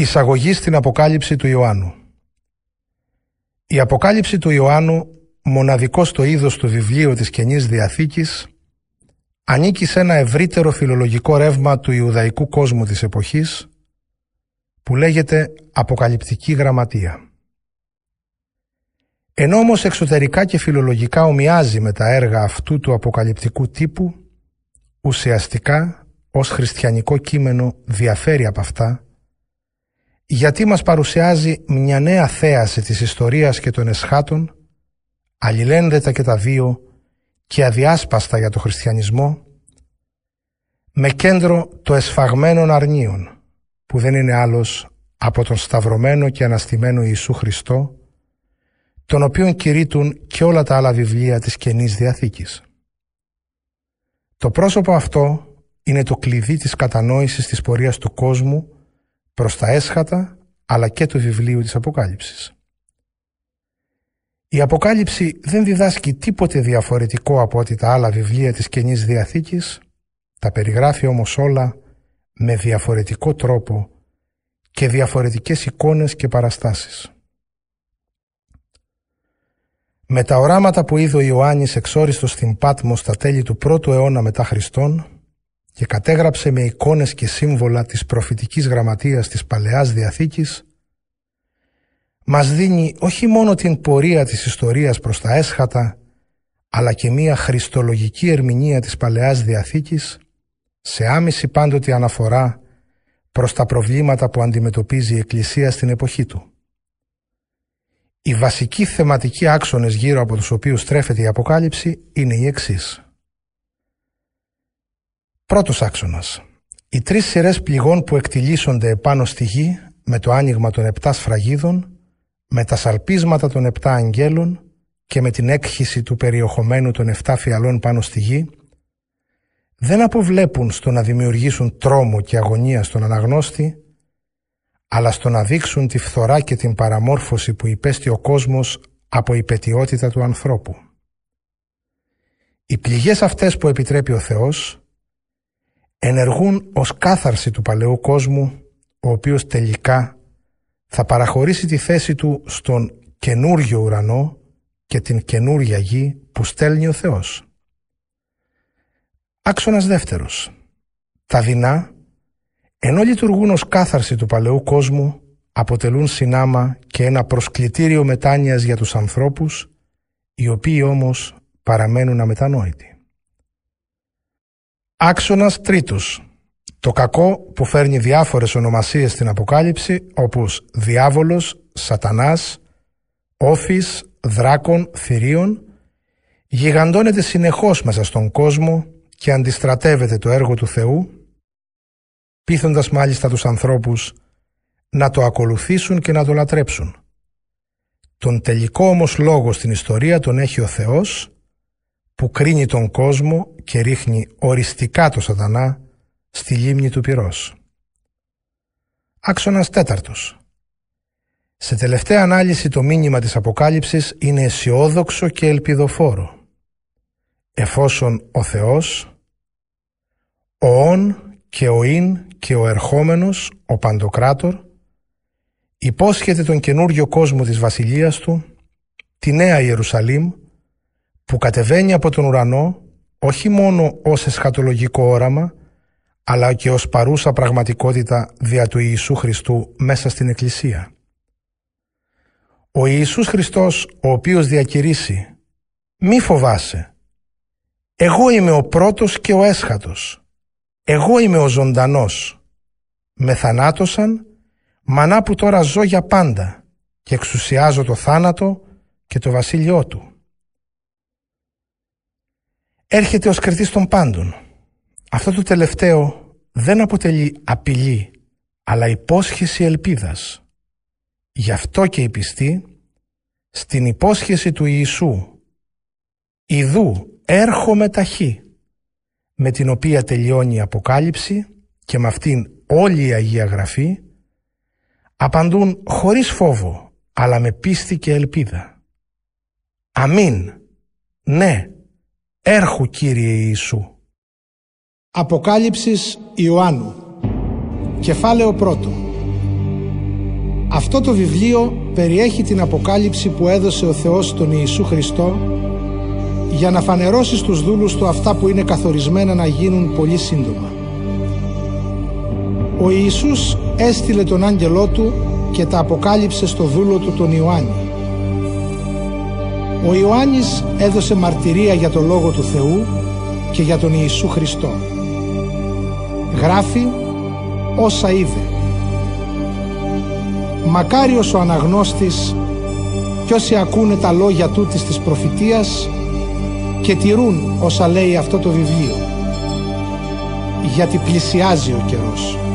Εισαγωγή στην Αποκάλυψη του Ιωάννου Η Αποκάλυψη του Ιωάννου, μοναδικός στο είδος του βιβλίου της Καινής Διαθήκης, ανήκει σε ένα ευρύτερο φιλολογικό ρεύμα του Ιουδαϊκού κόσμου της εποχής, που λέγεται Αποκαλυπτική Γραμματεία. Ενώ όμως εξωτερικά και φιλολογικά ομοιάζει με τα έργα αυτού του αποκαλυπτικού τύπου, ουσιαστικά ως χριστιανικό κείμενο διαφέρει από αυτά, γιατί μας παρουσιάζει μια νέα θέαση της ιστορίας και των εσχάτων, αλληλένδετα και τα δύο και αδιάσπαστα για το χριστιανισμό, με κέντρο το εσφαγμένων αρνίων, που δεν είναι άλλος από τον σταυρωμένο και αναστημένο Ιησού Χριστό, τον οποίον κηρύττουν και όλα τα άλλα βιβλία της Καινής Διαθήκης. Το πρόσωπο αυτό είναι το κλειδί της κατανόησης της πορείας του κόσμου προς τα έσχατα αλλά και του βιβλίου της Αποκάλυψης. Η Αποκάλυψη δεν διδάσκει τίποτε διαφορετικό από ότι τα άλλα βιβλία της Καινής Διαθήκης, τα περιγράφει όμως όλα με διαφορετικό τρόπο και διαφορετικές εικόνες και παραστάσεις. Με τα οράματα που είδε ο Ιωάννης εξόριστος στην Πάτμο στα τέλη του πρώτου αιώνα μετά Χριστόν και κατέγραψε με εικόνες και σύμβολα της προφητικής γραμματείας της Παλαιάς Διαθήκης, μας δίνει όχι μόνο την πορεία της ιστορίας προς τα έσχατα, αλλά και μία χριστολογική ερμηνεία της Παλαιάς Διαθήκης, σε άμεση πάντοτε αναφορά προς τα προβλήματα που αντιμετωπίζει η Εκκλησία στην εποχή του. Οι βασικοί θεματικοί άξονες γύρω από τους οποίους τρέφεται η Αποκάλυψη είναι οι εξής. Πρώτος άξονας. Οι τρεις σειρές πληγών που εκτιλήσονται επάνω στη γη με το άνοιγμα των επτά σφραγίδων, με τα σαλπίσματα των επτά αγγέλων και με την έκχυση του περιεχομένου των επτά φιαλών πάνω στη γη, δεν αποβλέπουν στο να δημιουργήσουν τρόμο και αγωνία στον αναγνώστη, αλλά στο να δείξουν τη φθορά και την παραμόρφωση που υπέστη ο κόσμος από η πετιότητα του ανθρώπου. Οι πληγές αυτές που επιτρέπει ο Θεός ενεργούν ως κάθαρση του παλαιού κόσμου, ο οποίος τελικά θα παραχωρήσει τη θέση του στον καινούριο ουρανό και την καινούρια γη που στέλνει ο Θεός. Άξονας δεύτερος. Τα δεινά, ενώ λειτουργούν ως κάθαρση του παλαιού κόσμου, αποτελούν συνάμα και ένα προσκλητήριο μετάνοιας για τους ανθρώπους, οι οποίοι όμως παραμένουν αμετανόητοι. Άξονας τρίτος. Το κακό που φέρνει διάφορες ονομασίες στην Αποκάλυψη όπως διάβολος, σατανάς, όφης, δράκων, θηρίων γιγαντώνεται συνεχώς μέσα στον κόσμο και αντιστρατεύεται το έργο του Θεού πείθοντας μάλιστα τους ανθρώπους να το ακολουθήσουν και να το λατρέψουν. Τον τελικό όμως λόγο στην ιστορία τον έχει ο Θεός που κρίνει τον κόσμο και ρίχνει οριστικά το σατανά στη λίμνη του πυρός. Άξονας τέταρτος. Σε τελευταία ανάλυση το μήνυμα της Αποκάλυψης είναι αισιόδοξο και ελπιδοφόρο. Εφόσον ο Θεός, ο «ον» και ο «ειν» και ο ερχόμενος, ο Παντοκράτορ, υπόσχεται τον καινούριο κόσμο της βασιλείας του, τη Νέα Ιερουσαλήμ, που κατεβαίνει από τον ουρανό όχι μόνο ως εσχατολογικό όραμα, αλλά και ως παρούσα πραγματικότητα δια του Ιησού Χριστού μέσα στην Εκκλησία. Ο Ιησούς Χριστός, ο οποίος διακηρύσει «Μη φοβάσαι, εγώ είμαι ο πρώτος και ο έσχατος, εγώ είμαι ο ζωντανός, με θανάτωσαν, μανά που τώρα ζω για πάντα και εξουσιάζω το θάνατο και το βασίλειό του έρχεται ως κριτής των πάντων. Αυτό το τελευταίο δεν αποτελεί απειλή, αλλά υπόσχεση ελπίδας. Γι' αυτό και η πιστή, στην υπόσχεση του Ιησού, «Ιδού έρχομαι ταχύ», με την οποία τελειώνει η Αποκάλυψη και με αυτήν όλη η Αγία Γραφή, απαντούν χωρίς φόβο, αλλά με πίστη και ελπίδα. Αμήν. Ναι, Έρχου Κύριε Ιησού. Αποκάλυψης Ιωάννου Κεφάλαιο πρώτο Αυτό το βιβλίο περιέχει την αποκάλυψη που έδωσε ο Θεός στον Ιησού Χριστό για να φανερώσει στους δούλους του αυτά που είναι καθορισμένα να γίνουν πολύ σύντομα. Ο Ιησούς έστειλε τον άγγελό του και τα αποκάλυψε στο δούλο του τον Ιωάννη. Ο Ιωάννης έδωσε μαρτυρία για το Λόγο του Θεού και για τον Ιησού Χριστό. Γράφει όσα είδε. Μακάριος ο αναγνώστης κι όσοι ακούνε τα λόγια τούτης της προφητείας και τηρούν όσα λέει αυτό το βιβλίο γιατί πλησιάζει ο καιρός.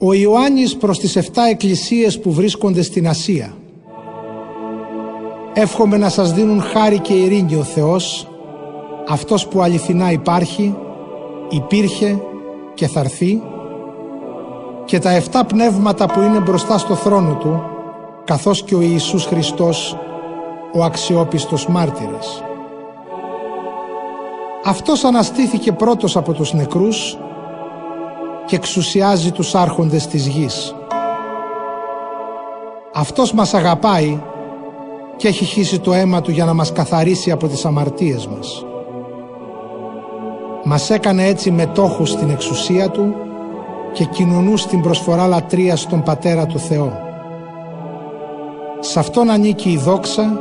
Ο Ιωάννης προς τις 7 εκκλησίες που βρίσκονται στην Ασία. Εύχομαι να σας δίνουν χάρη και ειρήνη ο Θεός, Αυτός που αληθινά υπάρχει, υπήρχε και θα έρθει, και τα 7 πνεύματα που είναι μπροστά στο θρόνο Του, καθώς και ο Ιησούς Χριστός, ο αξιόπιστος μάρτυρας. Αυτός αναστήθηκε πρώτος από τους νεκρούς και εξουσιάζει τους άρχοντες της γης. Αυτός μας αγαπάει και έχει χύσει το αίμα του για να μας καθαρίσει από τις αμαρτίες μας. Μας έκανε έτσι μετόχους στην εξουσία Του και κοινωνούς στην προσφορά λατρείας στον Πατέρα του Θεό. Σε Αυτόν ανήκει η δόξα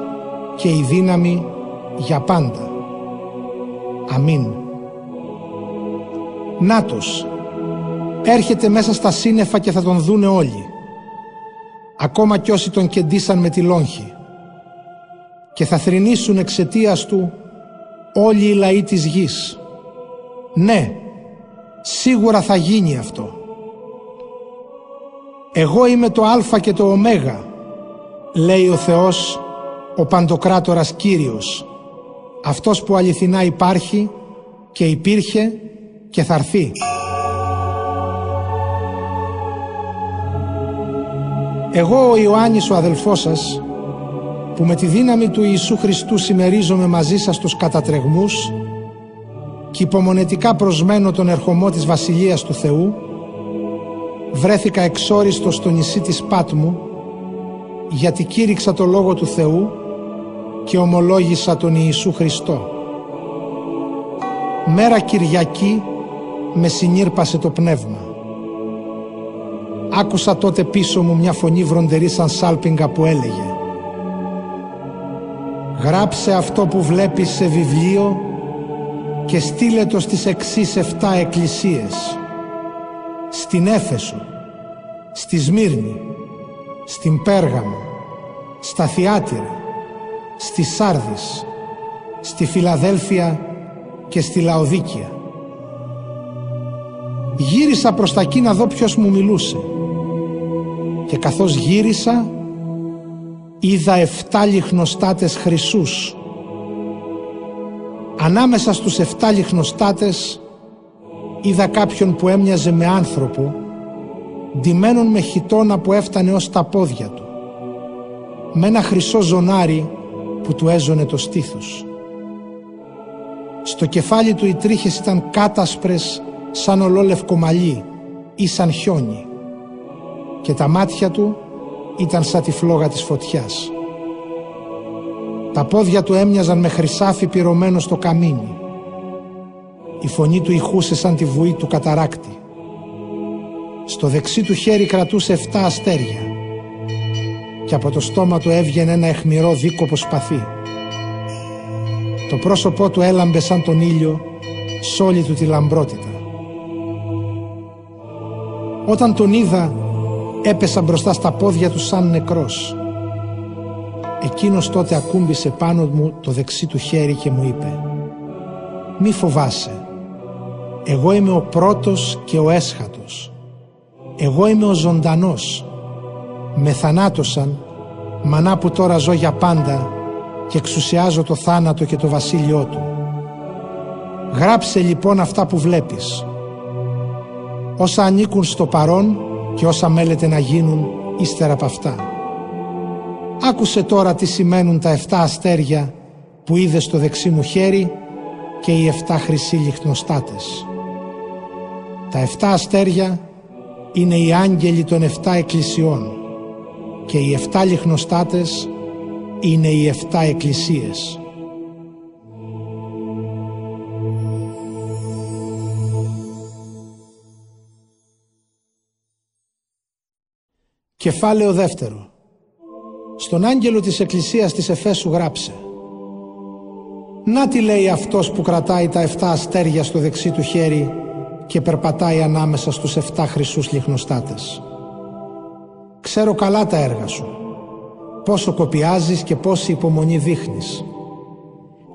και η δύναμη για πάντα. Αμήν. Νάτος, έρχεται μέσα στα σύννεφα και θα τον δούνε όλοι. Ακόμα κι όσοι τον κεντήσαν με τη λόγχη. Και θα θρηνήσουν εξαιτίας του όλοι οι λαοί της γης. Ναι, σίγουρα θα γίνει αυτό. Εγώ είμαι το Α και το Ω, λέει ο Θεός, ο Παντοκράτορας Κύριος, αυτός που αληθινά υπάρχει και υπήρχε και θα έρθει. Εγώ ο Ιωάννης ο αδελφός σας που με τη δύναμη του Ιησού Χριστού συμμερίζομαι μαζί σας τους κατατρεγμούς και υπομονετικά προσμένω τον ερχομό της Βασιλείας του Θεού βρέθηκα εξόριστος στο νησί της Πάτμου γιατί κήρυξα το Λόγο του Θεού και ομολόγησα τον Ιησού Χριστό. Μέρα Κυριακή με συνήρπασε το πνεύμα. Άκουσα τότε πίσω μου μια φωνή βροντερή σαν σάλπιγγα που έλεγε «Γράψε αυτό που βλέπεις σε βιβλίο και στείλε το στις εξής εφτά εκκλησίες. Στην Έφεσο, στη Σμύρνη, στην Πέργαμο, στα Θιάτυρα, στη Σάρδης, στη Φιλαδέλφια και στη Λαοδίκια. Γύρισα προς τα εκεί να δω ποιος μου μιλούσε και καθώς γύρισα είδα εφτά λιχνοστάτες χρυσούς. Ανάμεσα στους εφτά λιχνοστάτες είδα κάποιον που έμοιαζε με άνθρωπο ντυμένον με χιτόνα που έφτανε ως τα πόδια του με ένα χρυσό ζωνάρι που του έζωνε το στήθος. Στο κεφάλι του οι τρίχες ήταν κάτασπρες σαν ολόλευκο μαλλί ή σαν χιόνι και τα μάτια του ήταν σαν τη φλόγα της φωτιάς. Τα πόδια του έμοιαζαν με χρυσάφι πυρωμένο στο καμίνι. Η φωνή του ηχούσε σαν τη βουή του καταράκτη. Στο δεξί του χέρι κρατούσε 7 αστέρια και από το στόμα του έβγαινε ένα αιχμηρό δίκοπο σπαθί. Το πρόσωπό του έλαμπε σαν τον ήλιο σ' όλη του τη λαμπρότητα. Όταν τον είδα έπεσα μπροστά στα πόδια τους σαν νεκρός. Εκείνος τότε ακούμπησε πάνω μου το δεξί του χέρι και μου είπε «Μη φοβάσαι, εγώ είμαι ο πρώτος και ο έσχατος. Εγώ είμαι ο ζωντανός. Με θανάτωσαν, μανά που τώρα ζω για πάντα και εξουσιάζω το θάνατο και το βασίλειό του. Γράψε λοιπόν αυτά που βλέπεις. Όσα ανήκουν στο παρόν και όσα μέλετε να γίνουν ύστερα από αυτά. Άκουσε τώρα τι σημαίνουν τα 7 αστέρια που είδε στο δεξί μου χέρι και οι εφτά χρυσοί λιχνοστάτες. Τα εφτά αστέρια είναι οι άγγελοι των εφτά εκκλησιών και οι εφτά λιχνοστάτες είναι οι εφτά εκκλησίες. Κεφάλαιο δεύτερο Στον άγγελο της εκκλησίας της Εφέσου γράψε Να τι λέει αυτός που κρατάει τα εφτά αστέρια στο δεξί του χέρι και περπατάει ανάμεσα στους εφτά χρυσούς λιχνοστάτες. Ξέρω καλά τα έργα σου, πόσο κοπιάζεις και πόση υπομονή δείχνεις.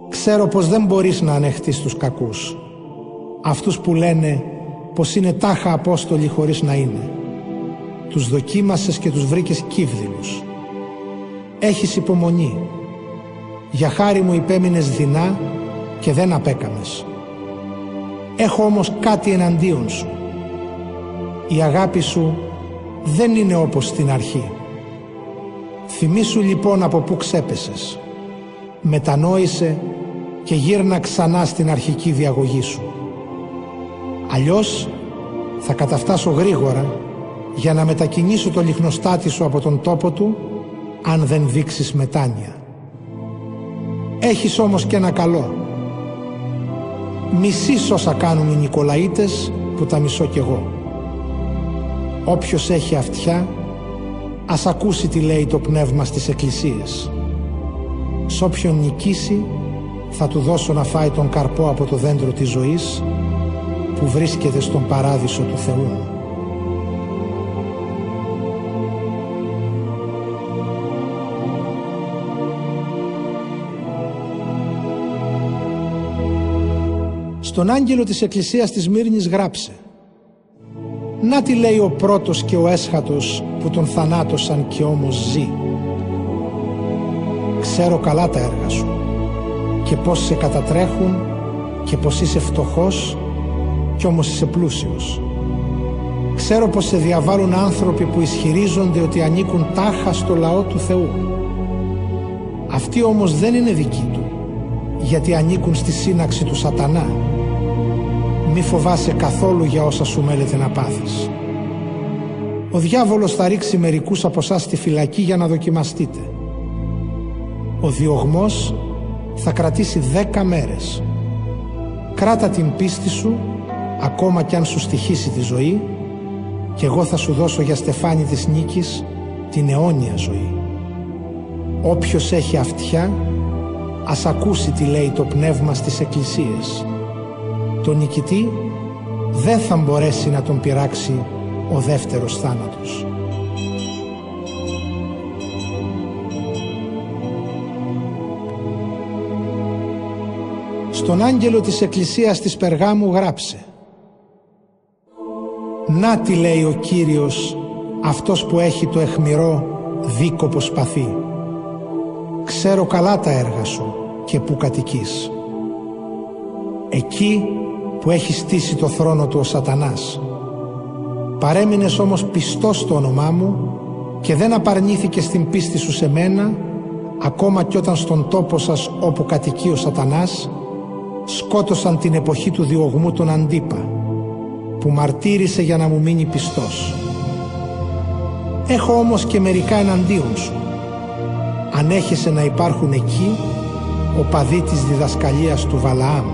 Ξέρω πως δεν μπορείς να ανεχτείς τους κακούς, αυτούς που λένε πως είναι τάχα Απόστολοι χωρίς να είναι. Τους δοκίμασες και τους βρήκες κύβδηλους. Έχεις υπομονή. Για χάρη μου υπέμεινες δεινά και δεν απέκαμες. Έχω όμως κάτι εναντίον σου. Η αγάπη σου δεν είναι όπως στην αρχή. Θυμήσου λοιπόν από πού ξέπεσες. Μετανόησε και γύρνα ξανά στην αρχική διαγωγή σου. Αλλιώς θα καταφτάσω γρήγορα για να μετακινήσω το λιχνοστάτη σου από τον τόπο του αν δεν δείξεις μετάνοια. Έχεις όμως και ένα καλό μισείς όσα κάνουν οι Νικολαίτες που τα μισώ κι εγώ. Όποιος έχει αυτιά ας ακούσει τι λέει το πνεύμα στις εκκλησίες. Σ' όποιον νικήσει θα του δώσω να φάει τον καρπό από το δέντρο της ζωής που βρίσκεται στον παράδεισο του Θεού. Στον άγγελο της Εκκλησίας της Μύρνης γράψε «Να τι λέει ο πρώτος και ο έσχατος που τον θανάτωσαν και όμως ζει. Ξέρω καλά τα έργα σου και πώς σε κατατρέχουν και πως είσαι φτωχός κι όμως είσαι πλούσιος. Ξέρω πως σε διαβάλλουν άνθρωποι που ισχυρίζονται ότι ανήκουν τάχα στο λαό του Θεού. Αυτοί όμως δεν είναι δικοί του, γιατί ανήκουν στη σύναξη του σατανά μη φοβάσαι καθόλου για όσα σου μέλετε να πάθεις. Ο διάβολος θα ρίξει μερικούς από εσάς στη φυλακή για να δοκιμαστείτε. Ο διωγμός θα κρατήσει δέκα μέρες. Κράτα την πίστη σου, ακόμα κι αν σου στοιχήσει τη ζωή, και εγώ θα σου δώσω για στεφάνι της νίκης την αιώνια ζωή. Όποιος έχει αυτιά, ας ακούσει τι λέει το πνεύμα στις εκκλησίες τον νικητή δεν θα μπορέσει να τον πειράξει ο δεύτερος θάνατος. Στον άγγελο της εκκλησίας της Περγάμου γράψε «Να τι λέει ο Κύριος αυτός που έχει το εχμηρό δίκοπο σπαθί. Ξέρω καλά τα έργα σου και που κατοικείς. Εκεί που έχει στήσει το θρόνο του ο σατανάς. Παρέμεινες όμως πιστός στο όνομά μου και δεν απαρνήθηκες την πίστη σου σε μένα ακόμα κι όταν στον τόπο σας όπου κατοικεί ο σατανάς σκότωσαν την εποχή του διωγμού τον Αντίπα που μαρτύρησε για να μου μείνει πιστός. Έχω όμως και μερικά εναντίον σου. Αν έχεσαι να υπάρχουν εκεί ο παδί της διδασκαλίας του Βαλαάμ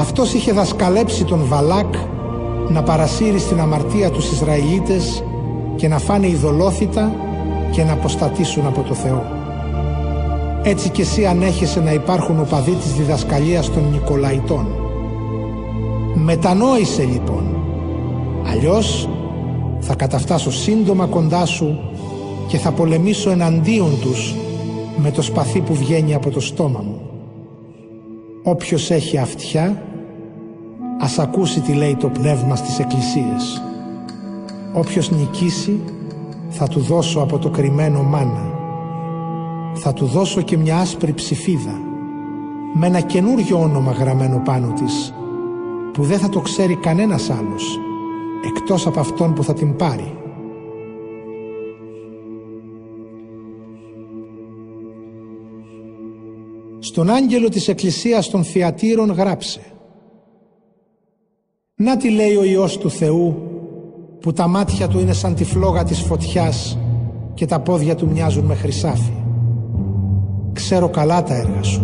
αυτός είχε δασκαλέψει τον Βαλάκ να παρασύρει στην αμαρτία τους Ισραηλίτες και να φάνε ειδωλόθητα και να αποστατήσουν από το Θεό. Έτσι κι εσύ ανέχεσαι να υπάρχουν οπαδοί της διδασκαλίας των Νικολαϊτών. Μετανόησε λοιπόν, αλλιώς θα καταφτάσω σύντομα κοντά σου και θα πολεμήσω εναντίον τους με το σπαθί που βγαίνει από το στόμα μου. Όποιος έχει αυτιά Ας ακούσει τι λέει το πνεύμα στις εκκλησίες. Όποιος νικήσει θα του δώσω από το κρυμμένο μάνα. Θα του δώσω και μια άσπρη ψηφίδα με ένα καινούριο όνομα γραμμένο πάνω της που δεν θα το ξέρει κανένας άλλος εκτός από αυτόν που θα την πάρει. στον άγγελο της Εκκλησίας των Θιατήρων γράψε «Να τι λέει ο Υιός του Θεού που τα μάτια του είναι σαν τη φλόγα της φωτιάς και τα πόδια του μοιάζουν με χρυσάφι. Ξέρω καλά τα έργα σου,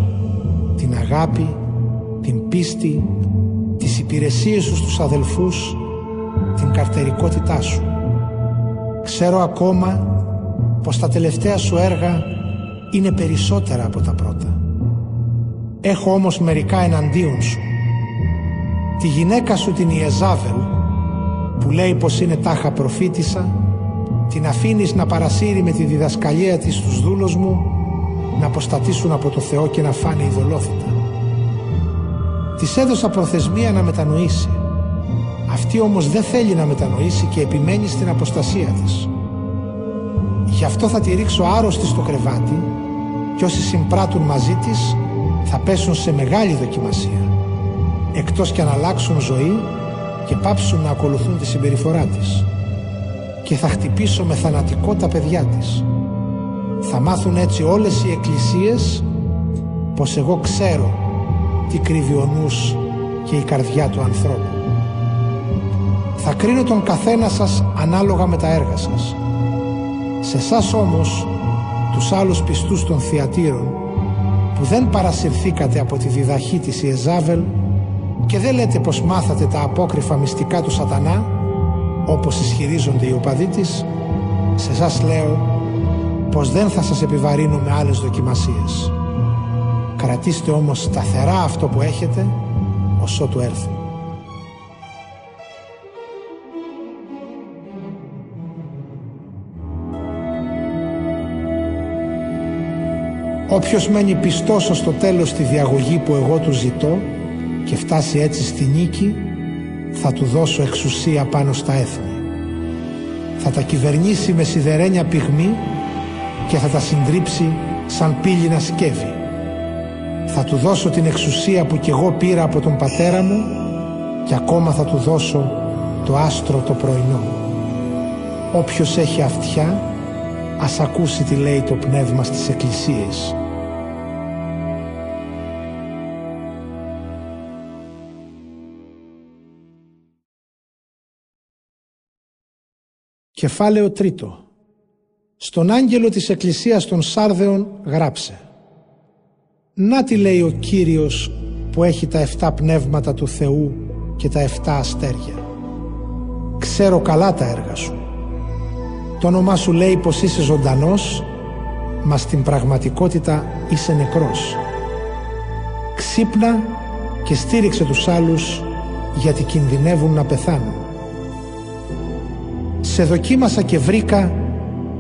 την αγάπη, την πίστη, τις υπηρεσίες σου στους αδελφούς, την καρτερικότητά σου. Ξέρω ακόμα πως τα τελευταία σου έργα είναι περισσότερα από τα πρώτα. Έχω όμως μερικά εναντίον σου. Τη γυναίκα σου την Ιεζάβελ που λέει πως είναι τάχα προφήτησα την αφήνεις να παρασύρει με τη διδασκαλία της τους δούλους μου να αποστατήσουν από το Θεό και να φάνε ειδωλόθητα. Της έδωσα προθεσμία να μετανοήσει. Αυτή όμως δεν θέλει να μετανοήσει και επιμένει στην αποστασία της. Γι' αυτό θα τη ρίξω άρρωστη στο κρεβάτι και όσοι συμπράττουν μαζί της θα πέσουν σε μεγάλη δοκιμασία εκτός και αν αλλάξουν ζωή και πάψουν να ακολουθούν τη συμπεριφορά της και θα χτυπήσω με θανατικό τα παιδιά της. Θα μάθουν έτσι όλες οι εκκλησίες πως εγώ ξέρω τι κρύβει ο νους και η καρδιά του ανθρώπου. Θα κρίνω τον καθένα σας ανάλογα με τα έργα σας. Σε εσάς όμως, τους άλλους πιστούς των θειατήρων, που δεν παρασυρθήκατε από τη διδαχή της Ιεζάβελ και δεν λέτε πως μάθατε τα απόκριφα μυστικά του σατανά, όπως ισχυρίζονται οι οπαδοί της, σε εσά λέω πως δεν θα σας επιβαρύνω με άλλες δοκιμασίες. Κρατήστε όμως σταθερά αυτό που έχετε, ως ότου έρθει. Όποιος μένει πιστός ως το τέλος στη διαγωγή που εγώ του ζητώ και φτάσει έτσι στη νίκη, θα του δώσω εξουσία πάνω στα έθνη. Θα τα κυβερνήσει με σιδερένια πυγμή και θα τα συντρίψει σαν πύληνα σκεύη. Θα του δώσω την εξουσία που κι εγώ πήρα από τον πατέρα μου και ακόμα θα του δώσω το άστρο το πρωινό. Όποιος έχει αυτιά, ας ακούσει τι λέει το πνεύμα στις εκκλησίες. Κεφάλαιο τρίτο. Στον άγγελο της Εκκλησίας των Σάρδεων γράψε. Να τι λέει ο Κύριος που έχει τα εφτά πνεύματα του Θεού και τα εφτά αστέρια. Ξέρω καλά τα έργα σου. Το όνομά σου λέει πως είσαι ζωντανός, μα στην πραγματικότητα είσαι νεκρός. Ξύπνα και στήριξε τους άλλους γιατί κινδυνεύουν να πεθάνουν σε δοκίμασα και βρήκα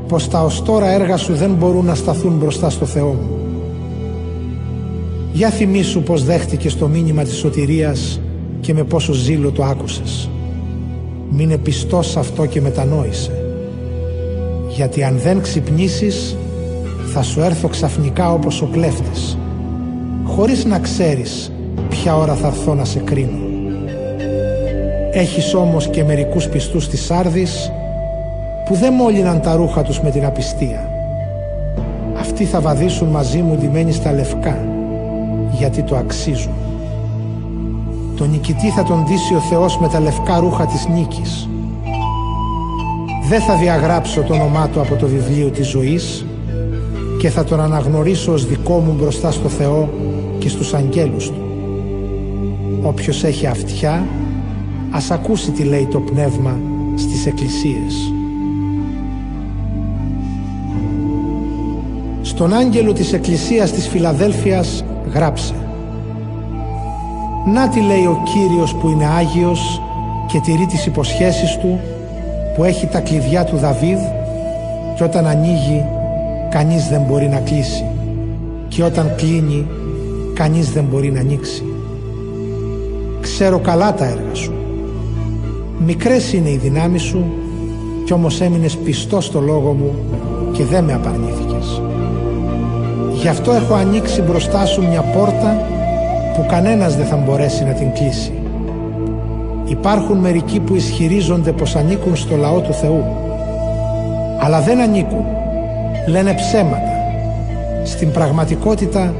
πως τα ως τώρα έργα σου δεν μπορούν να σταθούν μπροστά στο Θεό μου. Για θυμίσου πως δέχτηκες το μήνυμα της σωτηρίας και με πόσο ζήλο το άκουσες. Μείνε πιστός σε αυτό και μετανόησε. Γιατί αν δεν ξυπνήσεις θα σου έρθω ξαφνικά όπως ο κλέφτης χωρίς να ξέρεις ποια ώρα θα έρθω να σε κρίνω. Έχεις όμως και μερικούς πιστούς της Σάρδης που δεν μόλυναν τα ρούχα τους με την απιστία. Αυτοί θα βαδίσουν μαζί μου ντυμένοι στα λευκά, γιατί το αξίζουν. Τον νικητή θα τον δίσει ο Θεός με τα λευκά ρούχα της νίκης. Δεν θα διαγράψω το όνομά του από το βιβλίο της ζωής και θα τον αναγνωρίσω ως δικό μου μπροστά στο Θεό και στους αγγέλους του. Όποιος έχει αυτιά, ας ακούσει τι λέει το Πνεύμα στις εκκλησίες. Στον άγγελο της Εκκλησίας της Φιλαδέλφειας γράψε «Να τι λέει ο Κύριος που είναι Άγιος και τηρεί τις υποσχέσεις Του που έχει τα κλειδιά του Δαβίδ και όταν ανοίγει κανείς δεν μπορεί να κλείσει και όταν κλείνει κανείς δεν μπορεί να ανοίξει. Ξέρω καλά τα έργα σου. Μικρές είναι οι δυνάμεις σου κι όμως έμεινες πιστός στο λόγο μου και δεν με απαρνήθηκες. Γι' αυτό έχω ανοίξει μπροστά σου μια πόρτα που κανένας δεν θα μπορέσει να την κλείσει. Υπάρχουν μερικοί που ισχυρίζονται πως ανήκουν στο λαό του Θεού. Αλλά δεν ανήκουν. Λένε ψέματα. Στην πραγματικότητα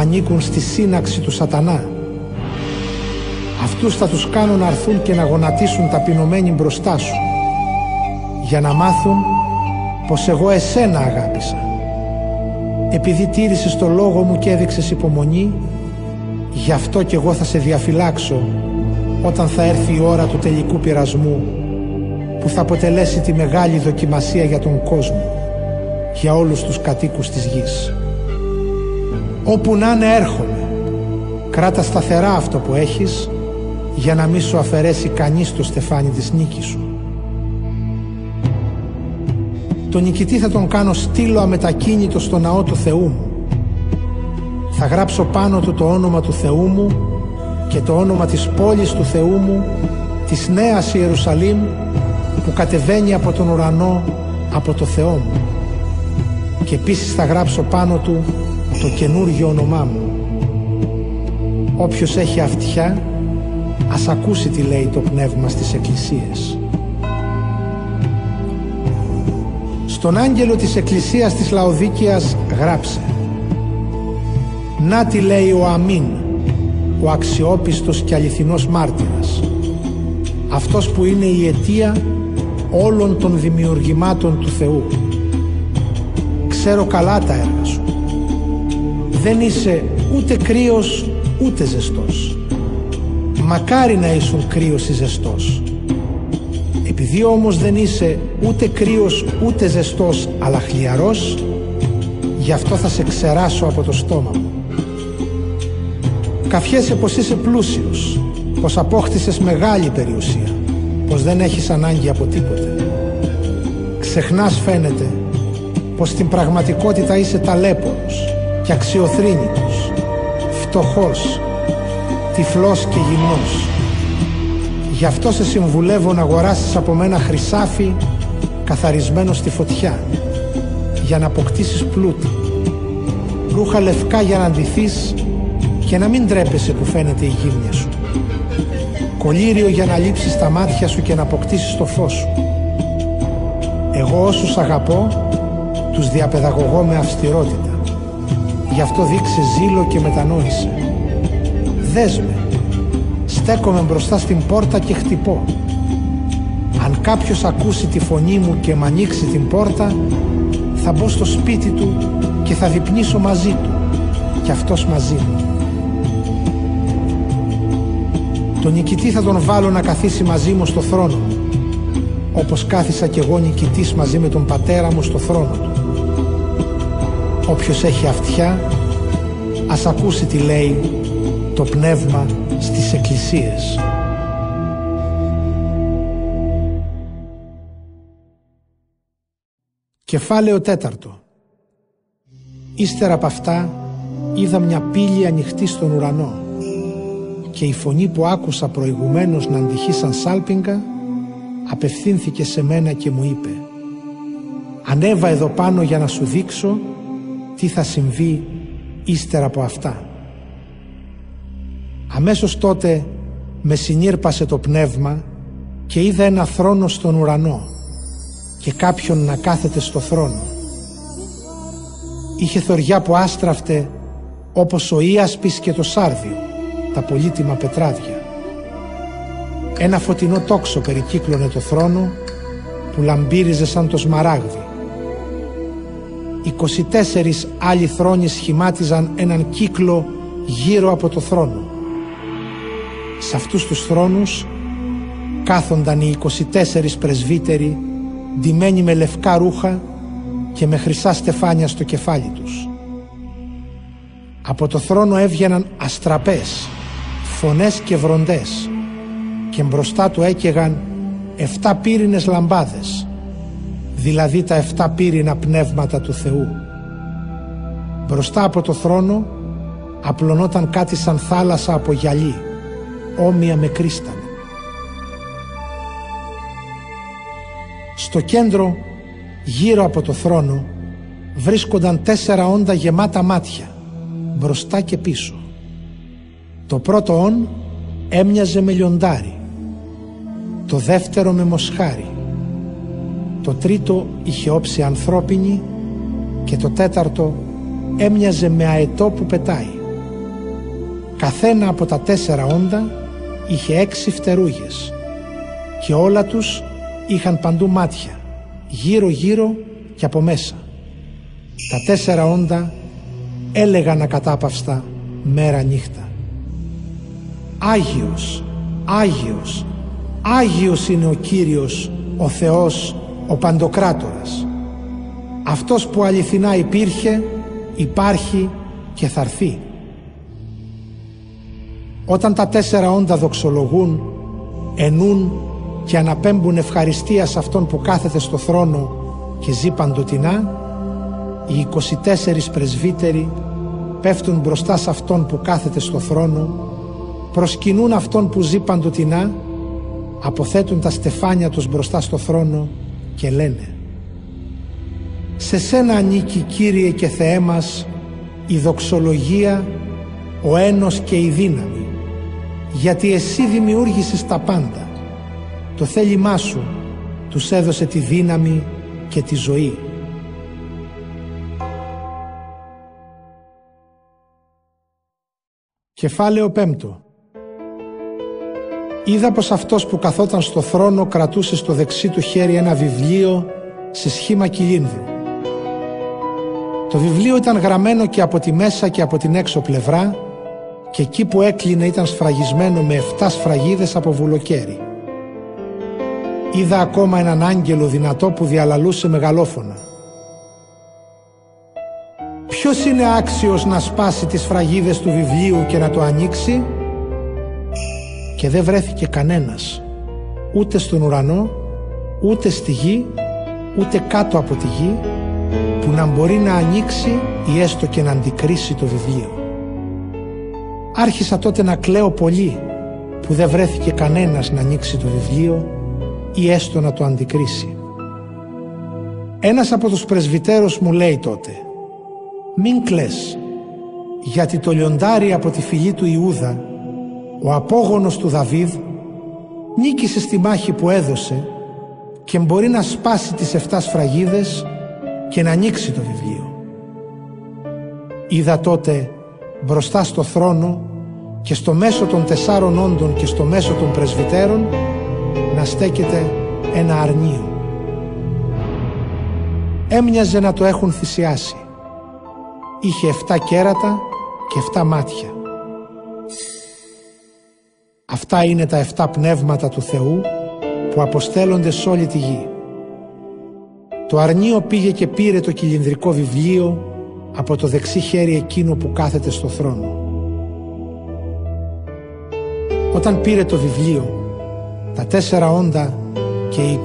ανήκουν στη σύναξη του σατανά. Αυτούς θα τους κάνω να έρθουν και να γονατίσουν ταπεινωμένοι μπροστά σου για να μάθουν πως εγώ εσένα αγάπησα. Επειδή τήρησες το λόγο μου και έδειξες υπομονή γι' αυτό και εγώ θα σε διαφυλάξω όταν θα έρθει η ώρα του τελικού πειρασμού που θα αποτελέσει τη μεγάλη δοκιμασία για τον κόσμο για όλους τους κατοίκους της γης. Όπου να είναι έρχομαι κράτα σταθερά αυτό που έχεις για να μην σου αφαιρέσει κανείς το στεφάνι της νίκης σου. Το νικητή θα τον κάνω στήλο αμετακίνητο στο ναό του Θεού μου. Θα γράψω πάνω του το όνομα του Θεού μου και το όνομα της πόλης του Θεού μου, της Νέας Ιερουσαλήμ που κατεβαίνει από τον ουρανό από το Θεό μου. Και επίσης θα γράψω πάνω του το καινούργιο όνομά μου. Όποιος έχει αυτιά, ας ακούσει τι λέει το πνεύμα στις εκκλησίες. Στον άγγελο της εκκλησίας της Λαοδίκιας γράψε «Να τι λέει ο Αμήν, ο αξιόπιστος και αληθινός μάρτυρας, αυτός που είναι η αιτία όλων των δημιουργημάτων του Θεού. Ξέρω καλά τα έργα σου. Δεν είσαι ούτε κρύος ούτε ζεστός. Μακάρι να ήσουν κρύος ή ζεστός. Επειδή όμως δεν είσαι ούτε κρύος ούτε ζεστός αλλά χλιαρός, γι' αυτό θα σε ξεράσω από το στόμα μου. Καφιέσαι πως είσαι πλούσιος, πως απόκτησες μεγάλη περιουσία, πως δεν έχεις ανάγκη από τίποτε. Ξεχνάς φαίνεται πως στην πραγματικότητα είσαι ταλέπορος και αξιοθρύνητος, φτωχός, τυφλός και γυμνός. Γι' αυτό σε συμβουλεύω να αγοράσεις από μένα χρυσάφι καθαρισμένο στη φωτιά για να αποκτήσεις πλούτη. Ρούχα λευκά για να αντιθείς και να μην τρέπεσαι που φαίνεται η γύμνια σου. Κολύριο για να λείψεις τα μάτια σου και να αποκτήσεις το φως σου. Εγώ όσους αγαπώ, τους διαπαιδαγωγώ με αυστηρότητα. Γι' αυτό δείξε ζήλο και μετανόησε. Δέσμε, στέκομαι μπροστά στην πόρτα και χτυπώ. Αν κάποιος ακούσει τη φωνή μου και μ' ανοίξει την πόρτα, θα μπω στο σπίτι του και θα διπνήσω μαζί του και αυτός μαζί μου. Τον νικητή θα τον βάλω να καθίσει μαζί μου στο θρόνο μου, όπως κάθισα κι εγώ νικητής μαζί με τον πατέρα μου στο θρόνο του. Όποιος έχει αυτιά, ας ακούσει τι λέει το πνεύμα στις εκκλησίες. Κεφάλαιο τέταρτο Ύστερα από αυτά είδα μια πύλη ανοιχτή στον ουρανό και η φωνή που άκουσα προηγουμένως να αντυχεί σαν σάλπιγγα απευθύνθηκε σε μένα και μου είπε «Ανέβα εδώ πάνω για να σου δείξω τι θα συμβεί ύστερα από αυτά». Αμέσως τότε με συνήρπασε το πνεύμα και είδα ένα θρόνο στον ουρανό και κάποιον να κάθεται στο θρόνο. Είχε θωριά που άστραφτε όπως ο Ίασπης και το Σάρδιο, τα πολύτιμα πετράδια. Ένα φωτεινό τόξο περικύκλωνε το θρόνο που λαμπύριζε σαν το σμαράγδι. 24 άλλοι θρόνοι σχημάτιζαν έναν κύκλο γύρω από το θρόνο. Σε αυτούς τους θρόνους κάθονταν οι 24 πρεσβύτεροι ντυμένοι με λευκά ρούχα και με χρυσά στεφάνια στο κεφάλι τους. Από το θρόνο έβγαιναν αστραπές, φωνές και βροντές και μπροστά του έκαιγαν εφτά πύρινες λαμπάδες, δηλαδή τα εφτά πύρινα πνεύματα του Θεού. Μπροστά από το θρόνο απλωνόταν κάτι σαν θάλασσα από γυαλί, όμοια με κρίσταλο. Στο κέντρο, γύρω από το θρόνο, βρίσκονταν τέσσερα όντα γεμάτα μάτια, μπροστά και πίσω. Το πρώτο όν έμοιαζε με λιοντάρι, το δεύτερο με μοσχάρι, το τρίτο είχε όψη ανθρώπινη και το τέταρτο έμοιαζε με αετό που πετάει. Καθένα από τα τέσσερα όντα είχε έξι φτερούγες και όλα τους είχαν παντού μάτια, γύρω γύρω και από μέσα. Τα τέσσερα όντα έλεγαν ακατάπαυστα μέρα νύχτα. Άγιος, Άγιος, Άγιος είναι ο Κύριος, ο Θεός, ο Παντοκράτορας. Αυτός που αληθινά υπήρχε, υπάρχει και θα έρθει. Όταν τα τέσσερα όντα δοξολογούν, ενούν και αναπέμπουν ευχαριστία σε Αυτόν που κάθεται στο θρόνο και ζει παντοτινά, οι 24 πρεσβύτεροι πέφτουν μπροστά σε Αυτόν που κάθεται στο θρόνο, προσκυνούν Αυτόν που ζει παντοτινά, αποθέτουν τα στεφάνια τους μπροστά στο θρόνο και λένε «Σε σένα ανήκει Κύριε και Θεέ μας η δοξολογία, ο ένος και η δύναμη, γιατί εσύ δημιούργησες τα πάντα. Το θέλημά σου τους έδωσε τη δύναμη και τη ζωή. Κεφάλαιο πέμπτο Είδα πως αυτός που καθόταν στο θρόνο κρατούσε στο δεξί του χέρι ένα βιβλίο σε σχήμα κυλίνδρου. Το βιβλίο ήταν γραμμένο και από τη μέσα και από την έξω πλευρά και εκεί που έκλεινε ήταν σφραγισμένο με 7 σφραγίδες από βουλοκαίρι. Είδα ακόμα έναν άγγελο δυνατό που διαλαλούσε μεγαλόφωνα. Ποιος είναι άξιος να σπάσει τις φραγίδες του βιβλίου και να το ανοίξει; Και δεν βρέθηκε κανένας ούτε στον ουρανό ούτε στη γη ούτε κάτω από τη γη που να μπορεί να ανοίξει ή έστω και να αντικρίσει το βιβλίο. Άρχισα τότε να κλαίω πολύ που δεν βρέθηκε κανένας να ανοίξει το βιβλίο ή έστω να το αντικρίσει. Ένας από τους πρεσβυτέρους μου λέει τότε «Μην κλαις, γιατί το λιοντάρι από τη φυλή του Ιούδα, ο απόγονος του Δαβίδ, νίκησε στη μάχη που έδωσε και μπορεί να σπάσει τις 7 σφραγίδες και να ανοίξει το βιβλίο. Είδα τότε μπροστά στο θρόνο και στο μέσο των τεσσάρων όντων και στο μέσο των πρεσβυτέρων να στέκεται ένα αρνίο. Έμοιαζε να το έχουν θυσιάσει. Είχε 7 κέρατα και 7 μάτια. Αυτά είναι τα 7 πνεύματα του Θεού που αποστέλλονται σε όλη τη γη. Το αρνίο πήγε και πήρε το κυλινδρικό βιβλίο από το δεξί χέρι εκείνο που κάθεται στο θρόνο. Όταν πήρε το βιβλίο, τα τέσσερα όντα και οι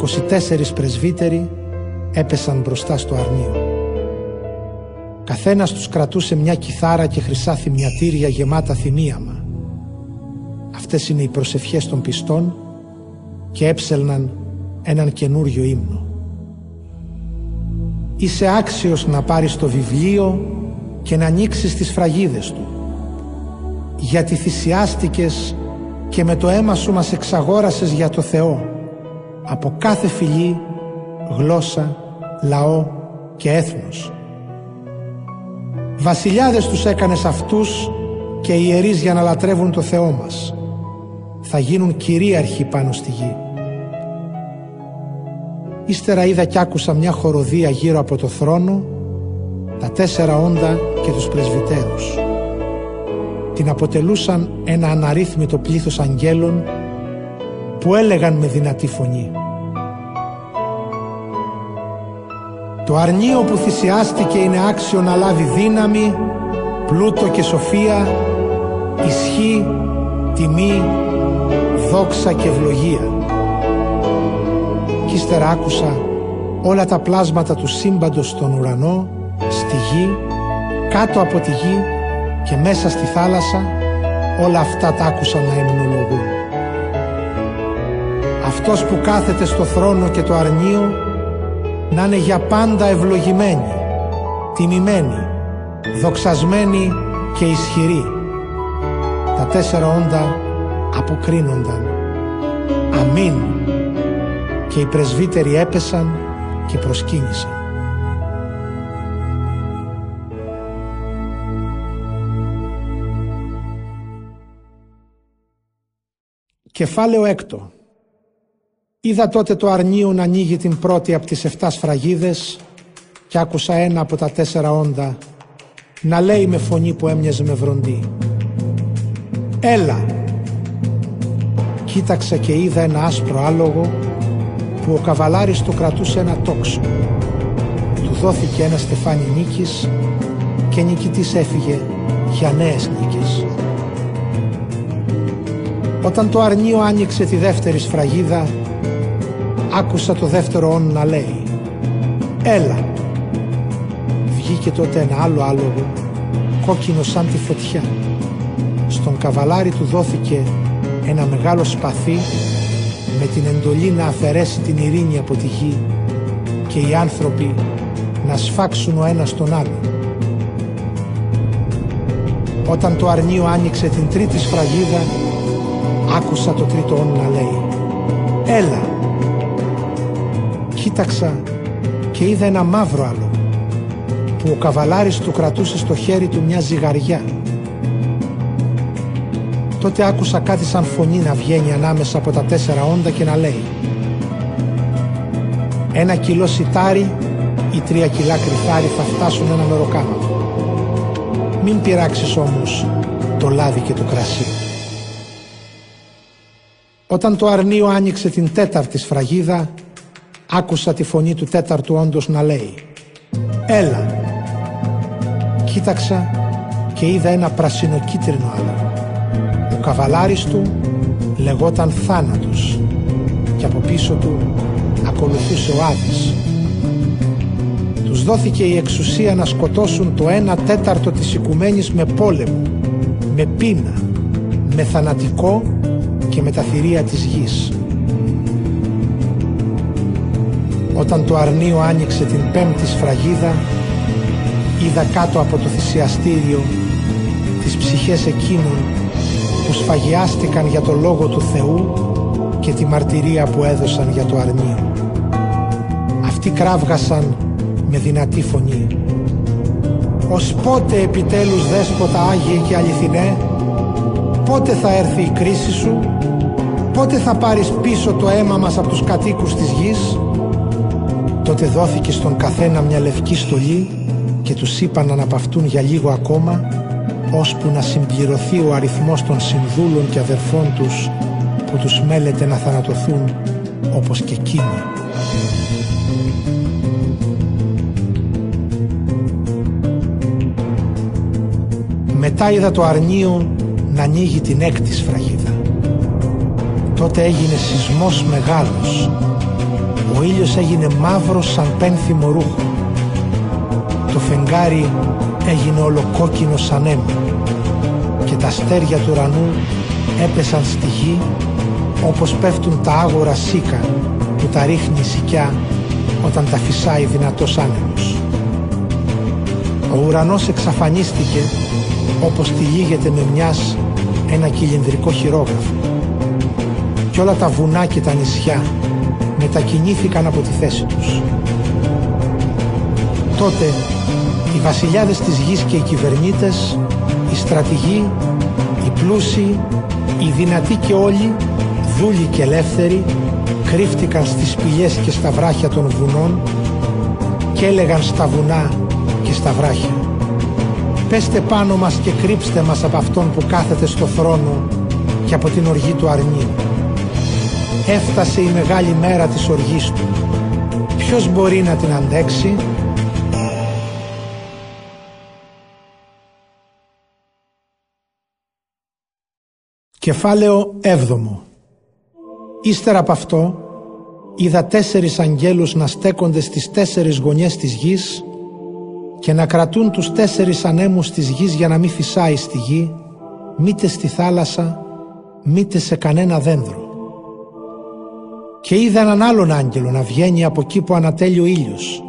24 πρεσβύτεροι έπεσαν μπροστά στο αρνίο. Καθένας τους κρατούσε μια κιθάρα και χρυσά θυμιατήρια γεμάτα θυμίαμα. Αυτές είναι οι προσευχές των πιστών και έψελναν έναν καινούριο ύμνο. Είσαι άξιος να πάρεις το βιβλίο και να ανοίξεις τις φραγίδες του. Γιατί θυσιάστηκες και με το αίμα σου μας εξαγόρασες για το Θεό από κάθε φυλή, γλώσσα, λαό και έθνος. Βασιλιάδες τους έκανες αυτούς και ιερείς για να λατρεύουν το Θεό μας. Θα γίνουν κυρίαρχοι πάνω στη γη. Ύστερα είδα κι άκουσα μια χοροδία γύρω από το θρόνο, τα τέσσερα όντα και τους πρεσβυτέρους. Την αποτελούσαν ένα αναρρύθμιτο πλήθος αγγέλων που έλεγαν με δυνατή φωνή. Το αρνίο που θυσιάστηκε είναι άξιο να λάβει δύναμη, πλούτο και σοφία, ισχύ, τιμή, δόξα και ευλογία και ύστερα άκουσα όλα τα πλάσματα του σύμπαντος στον ουρανό, στη γη, κάτω από τη γη και μέσα στη θάλασσα όλα αυτά τα άκουσα να εμνολογούν. Αυτός που κάθεται στο θρόνο και το αρνίο να είναι για πάντα ευλογημένη, τιμημένη, δοξασμένη και ισχυρή. Τα τέσσερα όντα αποκρίνονταν. Αμήν και οι πρεσβύτεροι έπεσαν και προσκύνησαν. Κεφάλαιο έκτο Είδα τότε το αρνίο να ανοίγει την πρώτη από τις 7 σφραγίδες και άκουσα ένα από τα τέσσερα όντα να λέει με φωνή που έμοιαζε με βροντί «Έλα!» Κοίταξα και είδα ένα άσπρο άλογο που ο καβαλάρης του κρατούσε ένα τόξο. Του δόθηκε ένα στεφάνι νίκης και νικητής έφυγε για νέες νίκες. Όταν το αρνίο άνοιξε τη δεύτερη σφραγίδα άκουσα το δεύτερο όν να λέει «Έλα!» Βγήκε τότε ένα άλλο άλογο κόκκινο σαν τη φωτιά. Στον καβαλάρι του δόθηκε ένα μεγάλο σπαθί με την εντολή να αφαιρέσει την ειρήνη από τη γη και οι άνθρωποι να σφάξουν ο ένας τον άλλο. Όταν το αρνίο άνοιξε την τρίτη σφραγίδα άκουσα το τρίτο όν να λέει «Έλα!» Κοίταξα και είδα ένα μαύρο άλλο που ο καβαλάρης του κρατούσε στο χέρι του μια ζυγαριά. Τότε άκουσα κάτι σαν φωνή να βγαίνει ανάμεσα από τα τέσσερα όντα και να λέει «Ένα κιλό σιτάρι ή τρία κιλά κρυθάρι θα φτάσουν ένα μεροκάματο. Μην πειράξεις όμως το λάδι και το κρασί». Όταν το αρνίο άνοιξε την τέταρτη σφραγίδα, άκουσα τη φωνή του τέταρτου όντως να λέει «Έλα». Κοίταξα και είδα ένα πρασινοκίτρινο άλλο. Ο καβαλάρης του λεγόταν Θάνατος και από πίσω του ακολουθούσε ο Άδης. Τους δόθηκε η εξουσία να σκοτώσουν το ένα τέταρτο της οικουμένης με πόλεμο, με πείνα, με θανατικό και με τα θηρία της γης. Όταν το αρνίο άνοιξε την πέμπτη σφραγίδα, είδα κάτω από το θυσιαστήριο τις ψυχές εκείνων που σφαγιάστηκαν για το Λόγο του Θεού και τη μαρτυρία που έδωσαν για το αρνίο. Αυτοί κράβγασαν με δυνατή φωνή. «Ως πότε επιτέλους δέσποτα Άγιε και αληθινέ, πότε θα έρθει η κρίση σου, πότε θα πάρεις πίσω το αίμα μας από τους κατοίκους της γης» Τότε δόθηκε στον καθένα μια λευκή στολή και τους είπαν να αναπαυτούν για λίγο ακόμα ώσπου να συμπληρωθεί ο αριθμός των συνδούλων και αδερφών τους που τους μέλεται να θανατωθούν όπως και εκείνοι. Μετά είδα το αρνίο να ανοίγει την έκτη σφραγίδα. Τότε έγινε σεισμός μεγάλος ο ήλιος έγινε μαύρος σαν πένθυμο ρούχο. Το φεγγάρι έγινε ολοκόκκινο σαν αίμα και τα αστέρια του ουρανού έπεσαν στη γη όπως πέφτουν τα άγορα σίκα που τα ρίχνει η σικιά όταν τα φυσάει δυνατός άνεμος. Ο ουρανός εξαφανίστηκε όπως τυλίγεται με μιας ένα κυλινδρικό χειρόγραφο και όλα τα βουνά και τα νησιά μετακινήθηκαν από τη θέση τους. Τότε οι βασιλιάδες της γης και οι κυβερνήτες, οι στρατηγοί, οι πλούσιοι, οι δυνατοί και όλοι, δούλοι και ελεύθεροι, κρύφτηκαν στις σπηλιές και στα βράχια των βουνών και έλεγαν στα βουνά και στα βράχια «Πέστε πάνω μας και κρύψτε μας από αυτόν που κάθεται στο θρόνο και από την οργή του αρνίου» έφτασε η μεγάλη μέρα της οργής του. Ποιος μπορεί να την αντέξει; Κεφάλαιο 7 Ύστερα από αυτό είδα τέσσερις αγγέλους να στέκονται στις τέσσερις γωνιές της γης και να κρατούν τους τέσσερις ανέμους της γης για να μην φυσάει στη γη, μήτε στη θάλασσα, μήτε σε κανένα δέντρο και είδα έναν άλλον άγγελο να βγαίνει από εκεί που ανατέλει ο ήλιος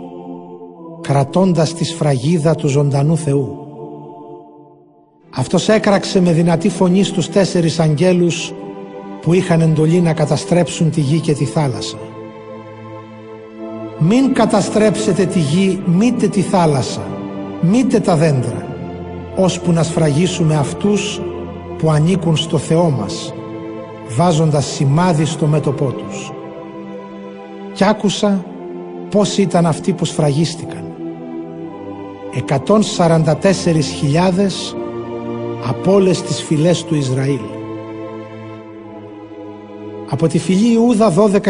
κρατώντας τη σφραγίδα του ζωντανού Θεού. Αυτός έκραξε με δυνατή φωνή στους τέσσερις αγγέλους που είχαν εντολή να καταστρέψουν τη γη και τη θάλασσα. Μην καταστρέψετε τη γη μήτε τη θάλασσα, μήτε τα δέντρα, ώσπου να σφραγίσουμε αυτούς που ανήκουν στο Θεό μας, βάζοντας σημάδι στο μέτωπό τους. Κι άκουσα πώς ήταν αυτοί που σφραγίστηκαν. 144.000 από όλες τις φυλές του Ισραήλ. Από τη φυλή Ιούδα 12.000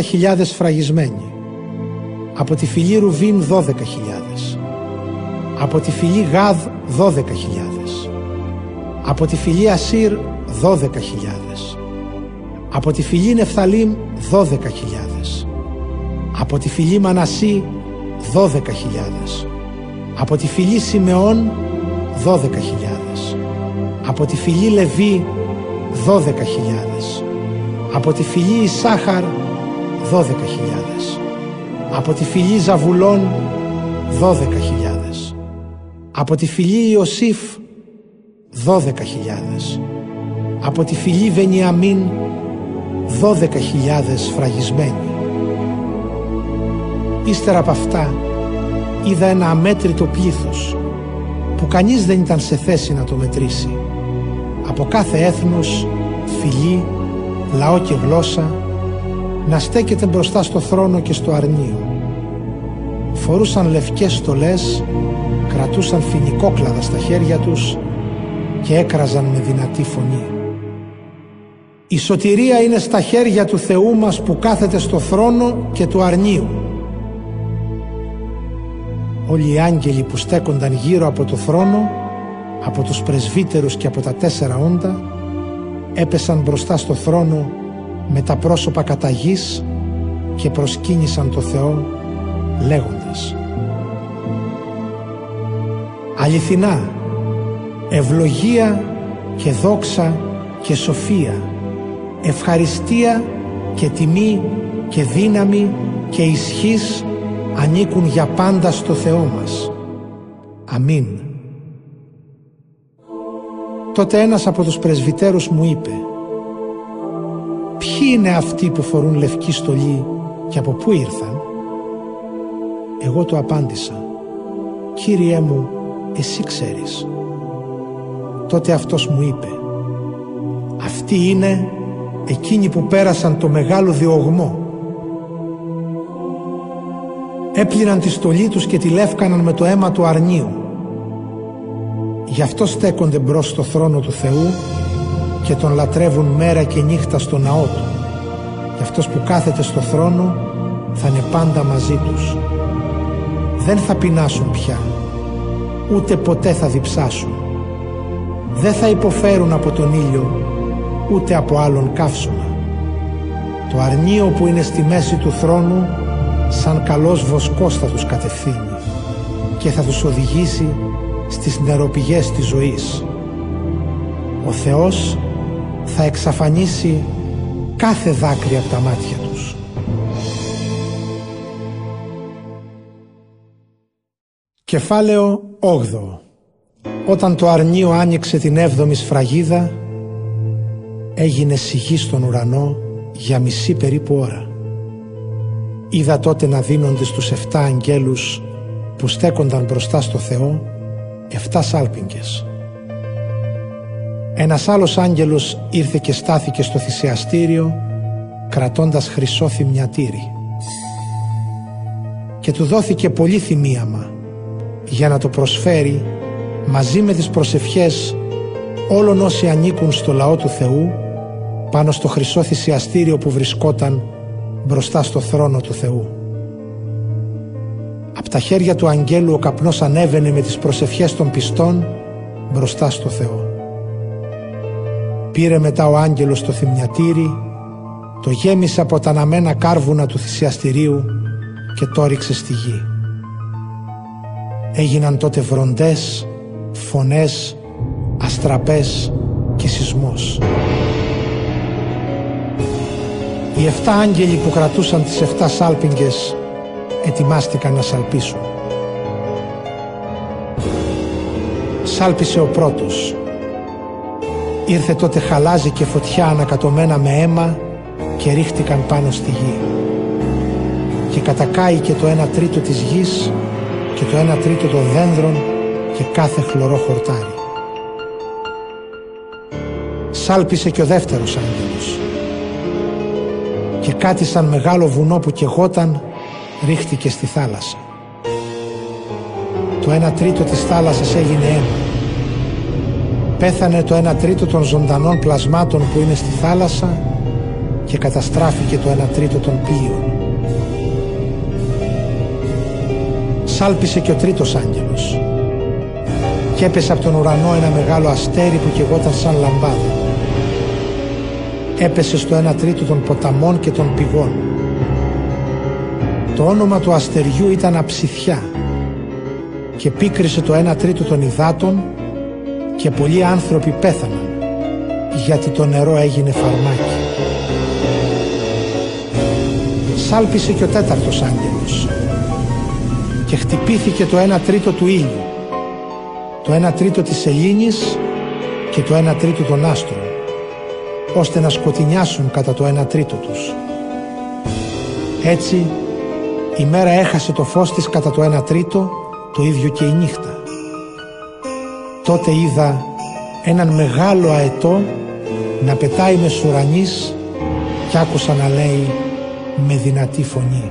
σφραγισμένοι. Από τη φυλή Ρουβίν 12.000. Από τη φυλή Γάδ 12.000. Από τη φυλή Ασύρ 12.000. Από τη φυλή Νεφθαλήμ 12.000. Από τη φυλή Μανασί 12.000. Από τη φυλή Σιμεών 12.000. Από τη φυλή Λεβί 12.000. Από τη φυλή Ισάχαρ 12.000. Από τη φυλή Ζαβουλών 12.000. Από τη φυλή Ιωσήφ 12.000. Από τη φυλή Βενιαμίν 12.000 φραγισμένοι. Ύστερα από αυτά είδα ένα αμέτρητο πλήθος που κανείς δεν ήταν σε θέση να το μετρήσει. Από κάθε έθνος, φυλή, λαό και γλώσσα να στέκεται μπροστά στο θρόνο και στο αρνίο. Φορούσαν λευκές στολές, κρατούσαν φινικόκλαδα στα χέρια τους και έκραζαν με δυνατή φωνή. Η σωτηρία είναι στα χέρια του Θεού μας που κάθεται στο θρόνο και του αρνίου. Όλοι οι άγγελοι που στέκονταν γύρω από το θρόνο, από τους πρεσβύτερους και από τα τέσσερα όντα, έπεσαν μπροστά στο θρόνο με τα πρόσωπα κατά γης και προσκύνησαν το Θεό λέγοντας Αληθινά, ευλογία και δόξα και σοφία ευχαριστία και τιμή και δύναμη και ισχύς ανήκουν για πάντα στο Θεό μας. Αμήν. Τότε ένας από τους πρεσβυτέρους μου είπε «Ποιοι είναι αυτοί που φορούν λευκή στολή και από πού ήρθαν» Εγώ του απάντησα. «Κύριέ μου, εσύ ξέρεις». Τότε αυτός μου είπε «Αυτοί είναι εκείνοι που πέρασαν το μεγάλο διωγμό. Έπλυναν τη στολή τους και τη λεύκαναν με το αίμα του αρνίου. Γι' αυτό στέκονται μπρος στο θρόνο του Θεού και τον λατρεύουν μέρα και νύχτα στο ναό του και αυτός που κάθεται στο θρόνο θα είναι πάντα μαζί τους δεν θα πεινάσουν πια ούτε ποτέ θα διψάσουν δεν θα υποφέρουν από τον ήλιο ούτε από άλλον καύσωνα. Το αρνίο που είναι στη μέση του θρόνου σαν καλός βοσκός θα τους κατευθύνει και θα τους οδηγήσει στις νεροπηγές της ζωής. Ο Θεός θα εξαφανίσει κάθε δάκρυ από τα μάτια τους. Κεφάλαιο 8 Όταν το αρνίο άνοιξε την έβδομη σφραγίδα έγινε σιγή στον ουρανό για μισή περίπου ώρα. Είδα τότε να δίνονται στους 7 αγγέλους που στέκονταν μπροστά στο Θεό 7 σάλπιγγες. Ένας άλλος άγγελος ήρθε και στάθηκε στο θυσιαστήριο κρατώντας χρυσό θυμιατήρι και του δόθηκε πολύ θυμίαμα για να το προσφέρει μαζί με τις προσευχές όλων όσοι ανήκουν στο λαό του Θεού πάνω στο χρυσό θυσιαστήριο που βρισκόταν μπροστά στο θρόνο του Θεού. Από τα χέρια του αγγέλου ο καπνός ανέβαινε με τις προσευχές των πιστών μπροστά στο Θεό. Πήρε μετά ο άγγελος το θυμιατήρι, το γέμισε από τα αναμένα κάρβουνα του θυσιαστηρίου και το ρίξε στη γη. Έγιναν τότε βροντές, φωνές, αστραπές και σεισμός. Οι 7 άγγελοι που κρατούσαν τις 7 σάλπιγγες ετοιμάστηκαν να σαλπίσουν. Σάλπισε ο πρώτος. Ήρθε τότε χαλάζι και φωτιά ανακατωμένα με αίμα και ρίχτηκαν πάνω στη γη. Και κατακάει και το 1 τρίτο της γης και το 1 τρίτο των δένδρων και κάθε χλωρό χορτάρι. Σάλπισε και ο δεύτερος άγγελος και κάτι σαν μεγάλο βουνό που κεγόταν ρίχτηκε στη θάλασσα. Το ένα τρίτο της θάλασσας έγινε αίμα. Πέθανε το ένα τρίτο των ζωντανών πλασμάτων που είναι στη θάλασσα και καταστράφηκε το ένα τρίτο των πλοίων. Σάλπισε και ο τρίτος άγγελος και έπεσε από τον ουρανό ένα μεγάλο αστέρι που κεγόταν σαν λαμπάδα. Έπεσε στο ένα τρίτο των ποταμών και των πηγών. Το όνομα του αστεριού ήταν Αψηθιά και πίκρισε το ένα τρίτο των υδάτων και πολλοί άνθρωποι πέθαναν γιατί το νερό έγινε φαρμάκι. Σάλπισε και ο τέταρτος άγγελος και χτυπήθηκε το ένα τρίτο του ήλιου, το ένα τρίτο της σελήνης και το ένα τρίτο των άστρων, ώστε να σκοτεινιάσουν κατά το ένα τρίτο τους. Έτσι η μέρα έχασε το φως της κατά το ένα τρίτο, το ίδιο και η νύχτα. Τότε είδα έναν μεγάλο αετό να πετάει με σουρανής και άκουσα να λέει με δυνατή φωνή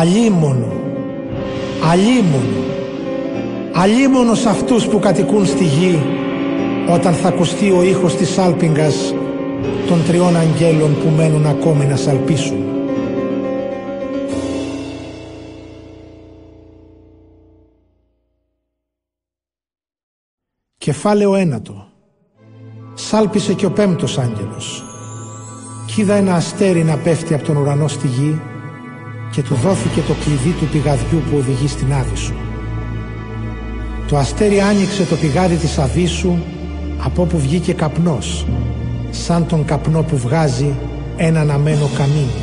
αλίμονο, αλίμονο, αλίμονο σε αυτούς που κατοικούν στη γη όταν θα ακουστεί ο ήχος της σάλπιγγας των τριών αγγέλων που μένουν ακόμη να σαλπίσουν. Κεφάλαιο ένατο Σάλπισε και ο πέμπτος άγγελος Κι είδα ένα αστέρι να πέφτει από τον ουρανό στη γη και του δόθηκε το κλειδί του πηγαδιού που οδηγεί στην Άβυσσο. Το αστέρι άνοιξε το πηγάδι της Αβύσσου από όπου βγήκε καπνός, σαν τον καπνό που βγάζει ένα αναμένο καμίνι.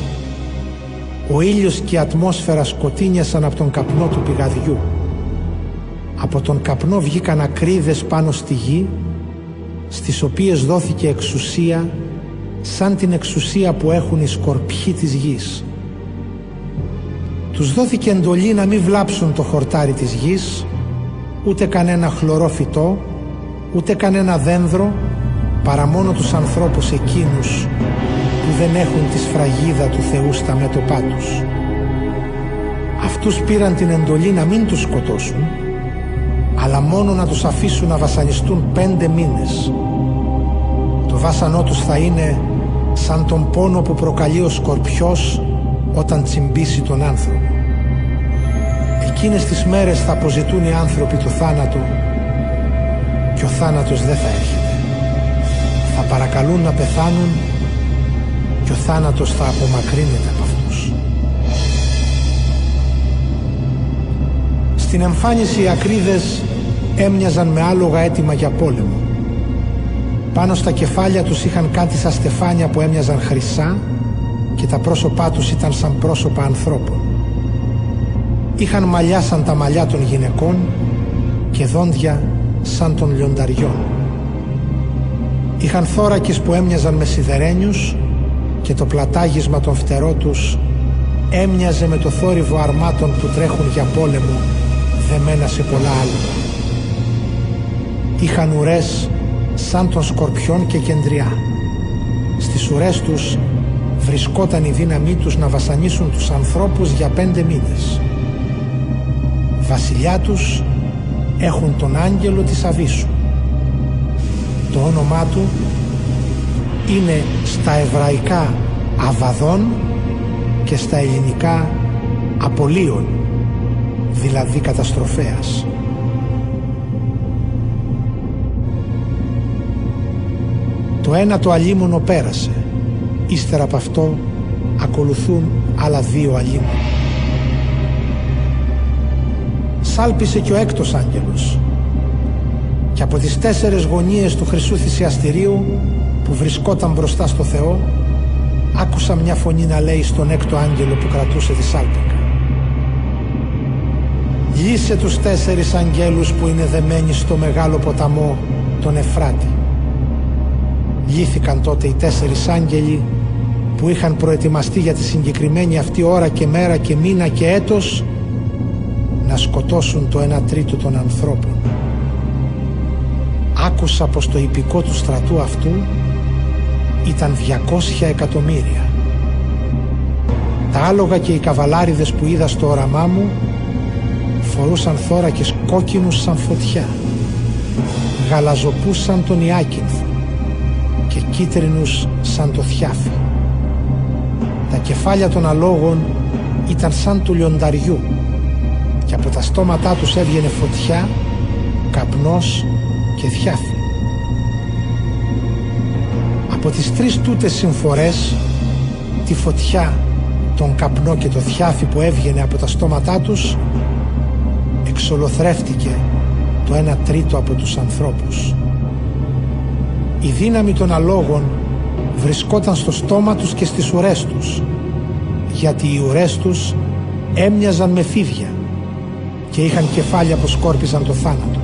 Ο ήλιος και η ατμόσφαιρα σκοτίνιασαν από τον καπνό του πηγαδιού. Από τον καπνό βγήκαν ακρίδες πάνω στη γη, στις οποίες δόθηκε εξουσία σαν την εξουσία που έχουν οι σκορπιοί της γης. Τους δόθηκε εντολή να μην βλάψουν το χορτάρι της γης, ούτε κανένα χλωρό φυτό, ούτε κανένα δένδρο, παρά μόνο τους ανθρώπους εκείνους που δεν έχουν τη σφραγίδα του Θεού στα μέτωπά τους. Αυτούς πήραν την εντολή να μην τους σκοτώσουν, αλλά μόνο να τους αφήσουν να βασανιστούν πέντε μήνες. Το βάσανό τους θα είναι σαν τον πόνο που προκαλεί ο σκορπιός όταν τσιμπήσει τον άνθρωπο. Εκείνες τις μέρες θα αποζητούν οι άνθρωποι το θάνατο και ο θάνατος δεν θα έρχεται. Θα παρακαλούν να πεθάνουν και ο θάνατος θα απομακρύνεται από αυτούς. Στην εμφάνιση οι ακρίδες έμοιαζαν με άλογα έτοιμα για πόλεμο. Πάνω στα κεφάλια τους είχαν κάτι σαν στεφάνια που έμοιαζαν χρυσά και τα πρόσωπά τους ήταν σαν πρόσωπα ανθρώπων. Είχαν μαλλιά σαν τα μαλλιά των γυναικών και δόντια σαν των λιονταριών. Είχαν θώρακες που έμοιαζαν με σιδερένιους και το πλατάγισμα των φτερό τους έμοιαζε με το θόρυβο αρμάτων που τρέχουν για πόλεμο δεμένα σε πολλά άλογα. Είχαν ουρές σαν των σκορπιών και κεντριά. Στις ουρές τους βρισκόταν η δύναμή τους να βασανίσουν τους ανθρώπους για πέντε μήνες. Βασιλιά τους έχουν τον άγγελο της Αβίσου. Το όνομά του είναι στα εβραϊκά Αβαδόν και στα ελληνικά Απολίων, δηλαδή καταστροφέας. Το ένα το αλίμονο πέρασε Ύστερα από αυτό ακολουθούν άλλα δύο αλίμονα. Σάλπισε και ο έκτος άγγελος και από τις τέσσερες γωνίες του χρυσού θυσιαστηρίου που βρισκόταν μπροστά στο Θεό άκουσα μια φωνή να λέει στον έκτο άγγελο που κρατούσε τη σάλπικα Λύσε τους τέσσερις αγγέλους που είναι δεμένοι στο μεγάλο ποταμό τον Εφράτη. Λύθηκαν τότε οι τέσσερις άγγελοι που είχαν προετοιμαστεί για τη συγκεκριμένη αυτή ώρα και μέρα και μήνα και έτος να σκοτώσουν το ένα τρίτο των ανθρώπων. Άκουσα πως το υπηκό του στρατού αυτού ήταν 200 εκατομμύρια. Τα άλογα και οι καβαλάριδες που είδα στο όραμά μου φορούσαν θώρακες κόκκινους σαν φωτιά. Γαλαζοπούσαν τον Ιάκυνθο και κίτρινους σαν το θιάφι. Τα κεφάλια των αλόγων ήταν σαν του λιονταριού και από τα στόματά τους έβγαινε φωτιά, καπνός και θιάφι. Από τις τρεις τούτες συμφορές, τη φωτιά, τον καπνό και το θιάφι που έβγαινε από τα στόματά τους, εξολοθρεύτηκε το ένα τρίτο από τους ανθρώπους. Η δύναμη των αλόγων βρισκόταν στο στόμα τους και στις ουρές τους, γιατί οι ουρές τους έμοιαζαν με φίδια και είχαν κεφάλια που σκόρπιζαν το θάνατο.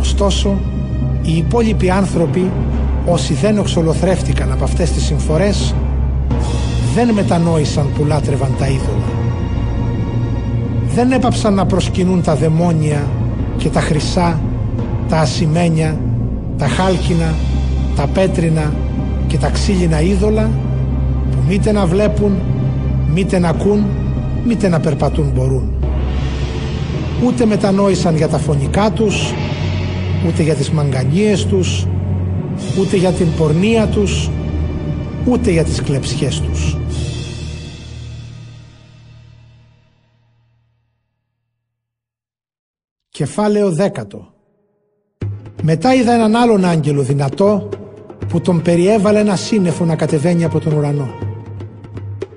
Ωστόσο, οι υπόλοιποι άνθρωποι, όσοι δεν εξολοθρεύτηκαν από αυτές τις συμφορές, δεν μετανόησαν που λάτρευαν τα είδωλα. Δεν έπαψαν να προσκυνούν τα δαιμόνια και τα χρυσά, τα ασημένια, τα χάλκινα, τα πέτρινα και τα ξύλινα είδωλα που μήτε να βλέπουν, μήτε να ακούν, μήτε να περπατούν μπορούν. Ούτε μετανόησαν για τα φωνικά τους, ούτε για τις μαγκανίες τους, ούτε για την πορνεία τους, ούτε για τις κλεψιές τους. Κεφάλαιο δέκατο Μετά είδα έναν άλλον άγγελο δυνατό που τον περιέβαλε ένα σύννεφο να κατεβαίνει από τον ουρανό.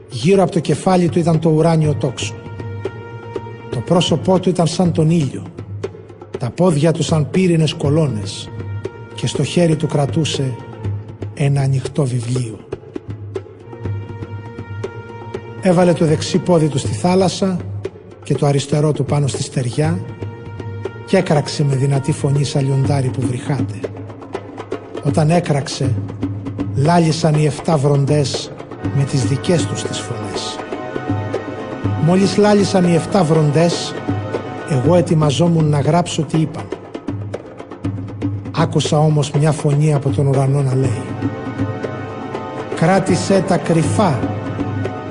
Γύρω από το κεφάλι του ήταν το ουράνιο τόξο. Το πρόσωπό του ήταν σαν τον ήλιο, τα πόδια του σαν πύρινες κολόνες και στο χέρι του κρατούσε ένα ανοιχτό βιβλίο. Έβαλε το δεξί πόδι του στη θάλασσα και το αριστερό του πάνω στη στεριά και έκραξε με δυνατή φωνή σαν λιοντάρι που βρυχάται. Όταν έκραξε, λάλησαν οι εφτά βροντές με τις δικές τους τις φωνές. Μόλις λάλησαν οι εφτά βροντές, εγώ ετοιμαζόμουν να γράψω τι είπαν. Άκουσα όμως μια φωνή από τον ουρανό να λέει «Κράτησέ τα κρυφά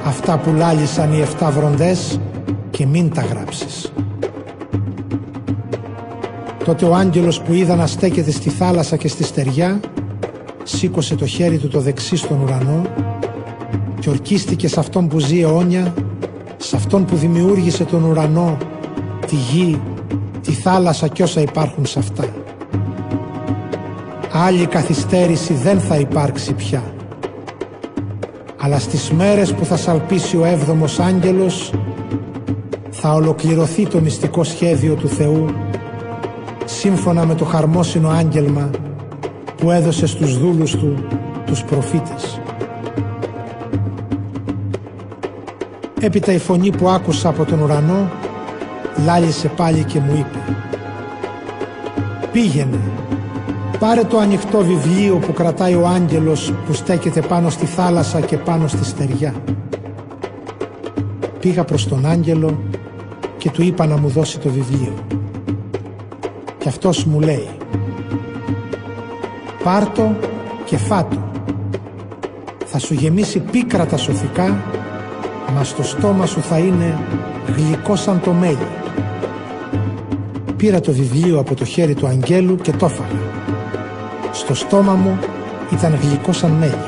αυτά που λάλησαν οι εφτά βροντές και μην τα γράψεις». Τότε ο άγγελος που είδα να στέκεται στη θάλασσα και στη στεριά σήκωσε το χέρι του το δεξί στον ουρανό και ορκίστηκε σε αυτόν που ζει αιώνια, σε αυτόν που δημιούργησε τον ουρανό, τη γη, τη θάλασσα και όσα υπάρχουν σε αυτά. Άλλη καθυστέρηση δεν θα υπάρξει πια. Αλλά στις μέρες που θα σαλπίσει ο έβδομος άγγελος θα ολοκληρωθεί το μυστικό σχέδιο του Θεού σύμφωνα με το χαρμόσυνο άγγελμα που έδωσε στους δούλους του τους προφήτες. Έπειτα η φωνή που άκουσα από τον ουρανό λάλησε πάλι και μου είπε «Πήγαινε, πάρε το ανοιχτό βιβλίο που κρατάει ο άγγελος που στέκεται πάνω στη θάλασσα και πάνω στη στεριά». Πήγα προς τον άγγελο και του είπα να μου δώσει το βιβλίο. Και αυτός μου λέει «Πάρτο και φάτο. Θα σου γεμίσει πίκρα τα σωθικά, μα στο στόμα σου θα είναι γλυκό σαν το μέλι». Πήρα το βιβλίο από το χέρι του αγγέλου και το έφαγα. Στο στόμα μου ήταν γλυκό σαν μέλι,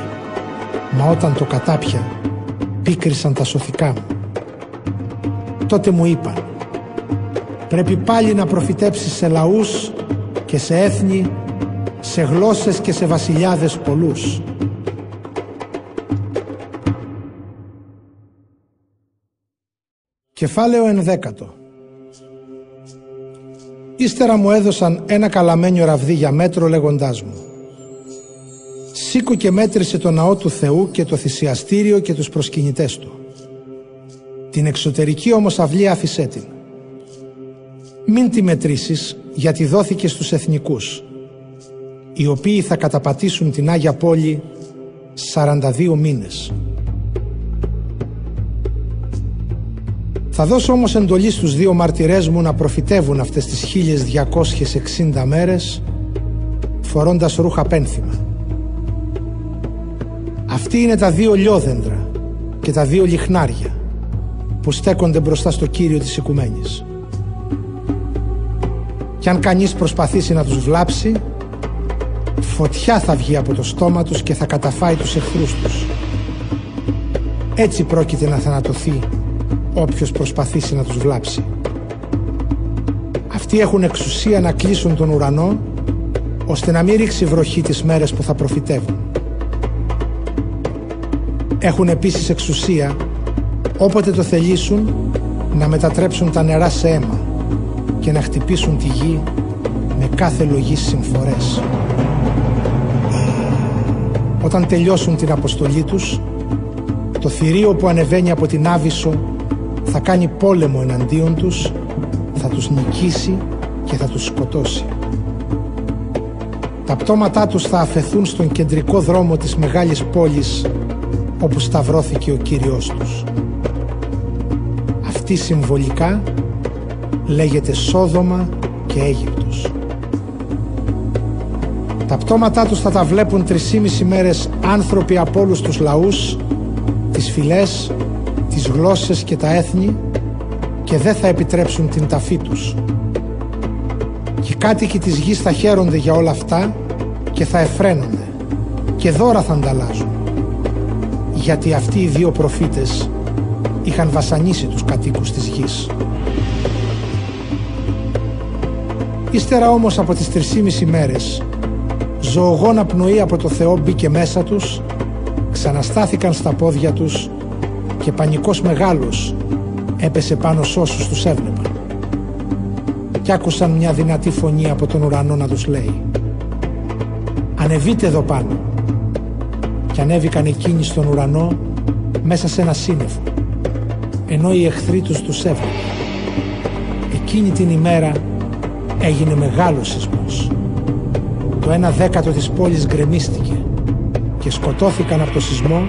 μα όταν το κατάπια πίκρισαν τα σωθικά μου. Τότε μου είπαν Πρέπει πάλι να προφητέψεις σε λαούς και σε έθνη, σε γλώσσες και σε βασιλιάδες πολλούς. Κεφάλαιο ενδέκατο Ύστερα μου έδωσαν ένα καλαμένιο ραβδί για μέτρο λέγοντάς μου Σήκω και μέτρησε το ναό του Θεού και το θυσιαστήριο και τους προσκυνητές του. Την εξωτερική όμως αυλή άφησέ την μην τη μετρήσεις γιατί δόθηκε στους εθνικούς οι οποίοι θα καταπατήσουν την Άγια Πόλη 42 μήνες. Θα δώσω όμως εντολή στους δύο μαρτυρές μου να προφητεύουν αυτές τις 1260 μέρες φορώντας ρούχα πένθυμα. Αυτοί είναι τα δύο λιόδεντρα και τα δύο λιχνάρια που στέκονται μπροστά στο Κύριο της Οικουμένης. Κι αν κανείς προσπαθήσει να τους βλάψει, φωτιά θα βγει από το στόμα τους και θα καταφάει τους εχθρούς τους. Έτσι πρόκειται να θανατωθεί όποιος προσπαθήσει να τους βλάψει. Αυτοί έχουν εξουσία να κλείσουν τον ουρανό ώστε να μην ρίξει βροχή τις μέρες που θα προφητεύουν. Έχουν επίσης εξουσία όποτε το θελήσουν να μετατρέψουν τα νερά σε αίμα και να χτυπήσουν τη γη με κάθε λογή συμφορές. Όταν τελειώσουν την αποστολή τους, το θηρίο που ανεβαίνει από την Άβυσσο θα κάνει πόλεμο εναντίον τους, θα τους νικήσει και θα τους σκοτώσει. Τα πτώματά τους θα αφαιθούν στον κεντρικό δρόμο της μεγάλης πόλης όπου σταυρώθηκε ο Κύριος τους. Αυτή συμβολικά λέγεται Σόδομα και Αίγυπτος. Τα πτώματά τους θα τα βλέπουν τρισήμιση μέρες άνθρωποι από όλους τους λαούς, τις φυλές, τις γλώσσες και τα έθνη και δεν θα επιτρέψουν την ταφή τους. Και οι κάτοικοι της γης θα χαίρονται για όλα αυτά και θα εφραίνονται και δώρα θα ανταλλάζουν. Γιατί αυτοί οι δύο προφήτες είχαν βασανίσει τους κατοίκους της γης. Ύστερα όμως από τις τρισήμιση μέρες ζωογόνα πνοή από το Θεό μπήκε μέσα τους ξαναστάθηκαν στα πόδια τους και πανικός μεγάλος έπεσε πάνω σ' όσους τους έβλεπαν. Κι άκουσαν μια δυνατή φωνή από τον ουρανό να τους λέει «Ανεβείτε εδώ πάνω». Και ανέβηκαν εκείνοι στον ουρανό μέσα σε ένα σύννεφο ενώ οι εχθροί τους τους έβλεπαν. Εκείνη την ημέρα έγινε μεγάλος σεισμός. Το ένα δέκατο της πόλης γκρεμίστηκε και σκοτώθηκαν από το σεισμό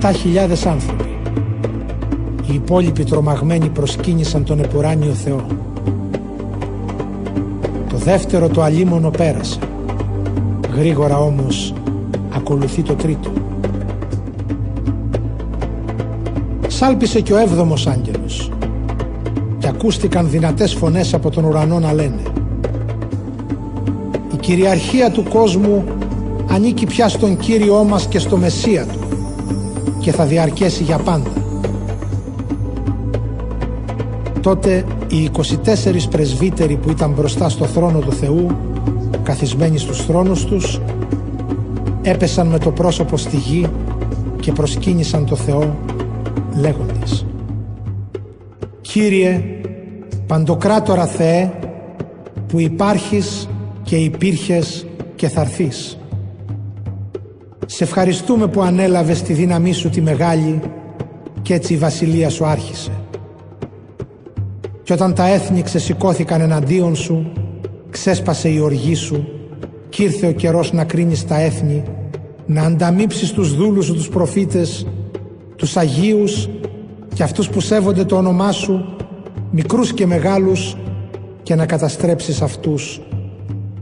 7.000 άνθρωποι. Οι υπόλοιποι τρομαγμένοι προσκύνησαν τον επουράνιο Θεό. Το δεύτερο το αλίμονο πέρασε. Γρήγορα όμως ακολουθεί το τρίτο. Σάλπισε και ο έβδομος άγγελος και ακούστηκαν δυνατές φωνές από τον ουρανό να λένε «Η κυριαρχία του κόσμου ανήκει πια στον Κύριό μας και στο Μεσσία Του και θα διαρκέσει για πάντα. Τότε οι 24 πρεσβύτεροι που ήταν μπροστά στο θρόνο του Θεού, καθισμένοι στους θρόνους τους, έπεσαν με το πρόσωπο στη γη και προσκύνησαν το Θεό λέγοντες «Κύριε, Παντοκράτορα Θεέ, που υπάρχεις και υπήρχες και θα σε ευχαριστούμε που ανέλαβες τη δύναμή σου τη μεγάλη και έτσι η βασιλεία σου άρχισε. Και όταν τα έθνη ξεσηκώθηκαν εναντίον σου, ξέσπασε η οργή σου κι ήρθε ο καιρός να κρίνεις τα έθνη, να ανταμείψεις τους δούλους σου τους προφήτες, τους Αγίους και αυτούς που σέβονται το όνομά σου, μικρούς και μεγάλους και να καταστρέψεις αυτούς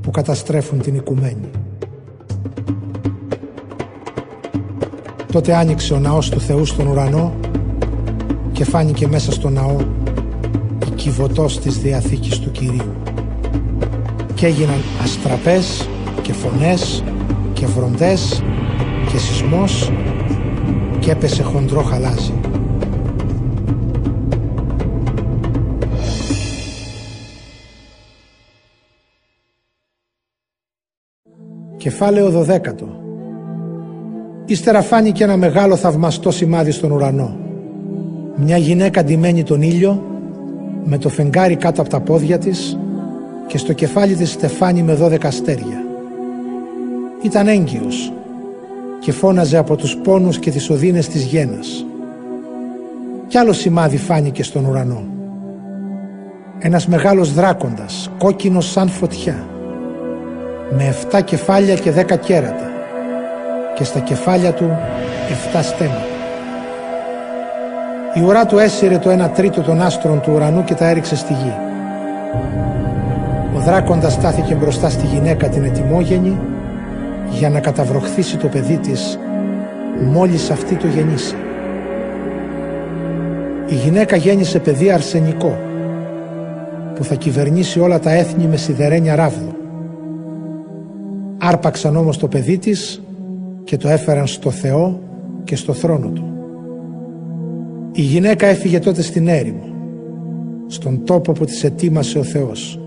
που καταστρέφουν την οικουμένη. Τότε άνοιξε ο ναός του Θεού στον ουρανό και φάνηκε μέσα στο ναό η κυβωτός της Διαθήκης του Κυρίου. Και έγιναν αστραπές και φωνές και βροντές και σεισμός και έπεσε χοντρό χαλάζι. Κεφάλαιο δωδέκατο Ύστερα φάνηκε ένα μεγάλο θαυμαστό σημάδι στον ουρανό. Μια γυναίκα ντυμένη τον ήλιο, με το φεγγάρι κάτω από τα πόδια της και στο κεφάλι της στεφάνι με δώδεκα αστέρια. Ήταν έγκυος και φώναζε από τους πόνους και τις οδύνες της γένας. Κι άλλο σημάδι φάνηκε στον ουρανό. Ένας μεγάλος δράκοντας, κόκκινος σαν φωτιά, με εφτά κεφάλια και δέκα κέρατα και στα κεφάλια του εφτά στέματα. Η ουρά του έσυρε το ένα τρίτο των άστρων του ουρανού και τα έριξε στη γη. Ο δράκοντας στάθηκε μπροστά στη γυναίκα την ετοιμόγενη για να καταβροχθήσει το παιδί της μόλις αυτή το γεννήσει. Η γυναίκα γέννησε παιδί αρσενικό που θα κυβερνήσει όλα τα έθνη με σιδερένια ράβδο. Άρπαξαν όμως το παιδί της και το έφεραν στο Θεό και στο θρόνο του. Η γυναίκα έφυγε τότε στην έρημο, στον τόπο που της ετοίμασε ο Θεός.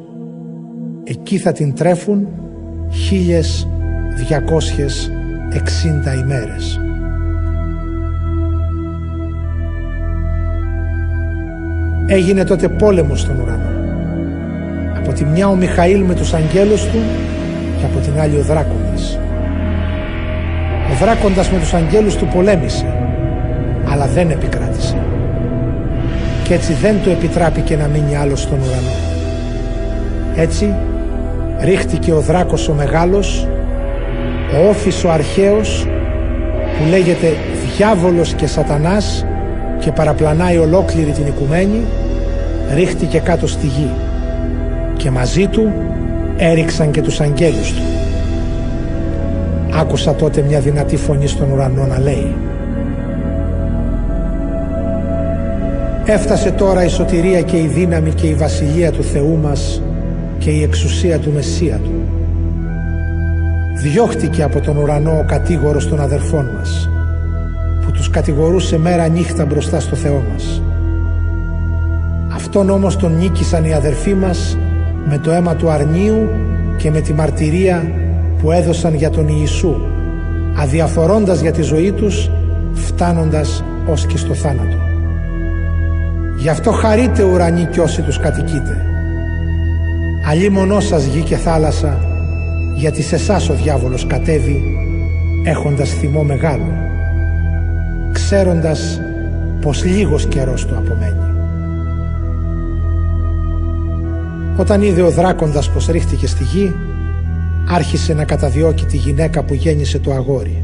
Εκεί θα την τρέφουν χίλιες διακόσιες εξήντα ημέρες. Έγινε τότε πόλεμος στον ουρανό. Από τη μια ο Μιχαήλ με τους αγγέλους του και από την άλλη ο δράκοντας. Ο δράκοντας με τους αγγέλους του πολέμησε, αλλά δεν επικράτησε. Και έτσι δεν του επιτράπηκε να μείνει άλλος στον ουρανό. Έτσι ρίχτηκε ο δράκος ο μεγάλος, ο όφης ο αρχαίος, που λέγεται διάβολος και σατανάς και παραπλανάει ολόκληρη την οικουμένη, ρίχτηκε κάτω στη γη και μαζί του έριξαν και τους αγγέλους του. Άκουσα τότε μια δυνατή φωνή στον ουρανό να λέει Έφτασε τώρα η σωτηρία και η δύναμη και η βασιλεία του Θεού μας και η εξουσία του Μεσσία του. Διώχτηκε από τον ουρανό ο κατήγορος των αδερφών μας που τους κατηγορούσε μέρα νύχτα μπροστά στο Θεό μας. Αυτόν όμως τον νίκησαν οι αδερφοί μας με το αίμα του αρνίου και με τη μαρτυρία που έδωσαν για τον Ιησού αδιαφορώντας για τη ζωή τους φτάνοντας ως και στο θάνατο. Γι' αυτό χαρείτε ουρανοί κι όσοι τους κατοικείτε. Αλλή μονό σας γη και θάλασσα γιατί σε εσάς ο διάβολος κατέβει έχοντας θυμό μεγάλο ξέροντας πως λίγος καιρός του απομένει. Όταν είδε ο δράκοντας πως ρίχτηκε στη γη, άρχισε να καταδιώκει τη γυναίκα που γέννησε το αγόρι.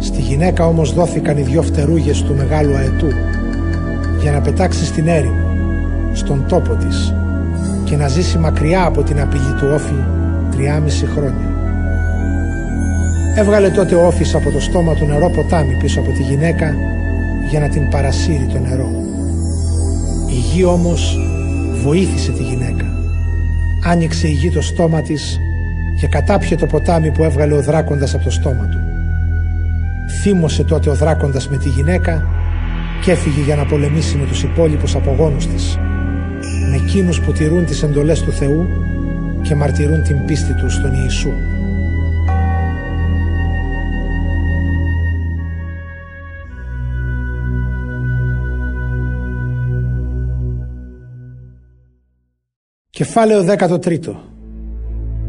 Στη γυναίκα όμως δόθηκαν οι δυο φτερούγες του μεγάλου αετού για να πετάξει στην έρημο, στον τόπο της και να ζήσει μακριά από την απειλή του όφη τριάμιση χρόνια. Έβγαλε τότε ο όφης από το στόμα του νερό ποτάμι πίσω από τη γυναίκα για να την παρασύρει το νερό. Η γη όμως βοήθησε τη γυναίκα. Άνοιξε η γη το στόμα της και κατάπιε το ποτάμι που έβγαλε ο δράκοντας από το στόμα του. Θύμωσε τότε ο δράκοντας με τη γυναίκα και έφυγε για να πολεμήσει με τους υπόλοιπους απογόνους της, με εκείνους που τηρούν τις εντολές του Θεού και μαρτυρούν την πίστη τους στον Ιησού. Κεφάλαιο 13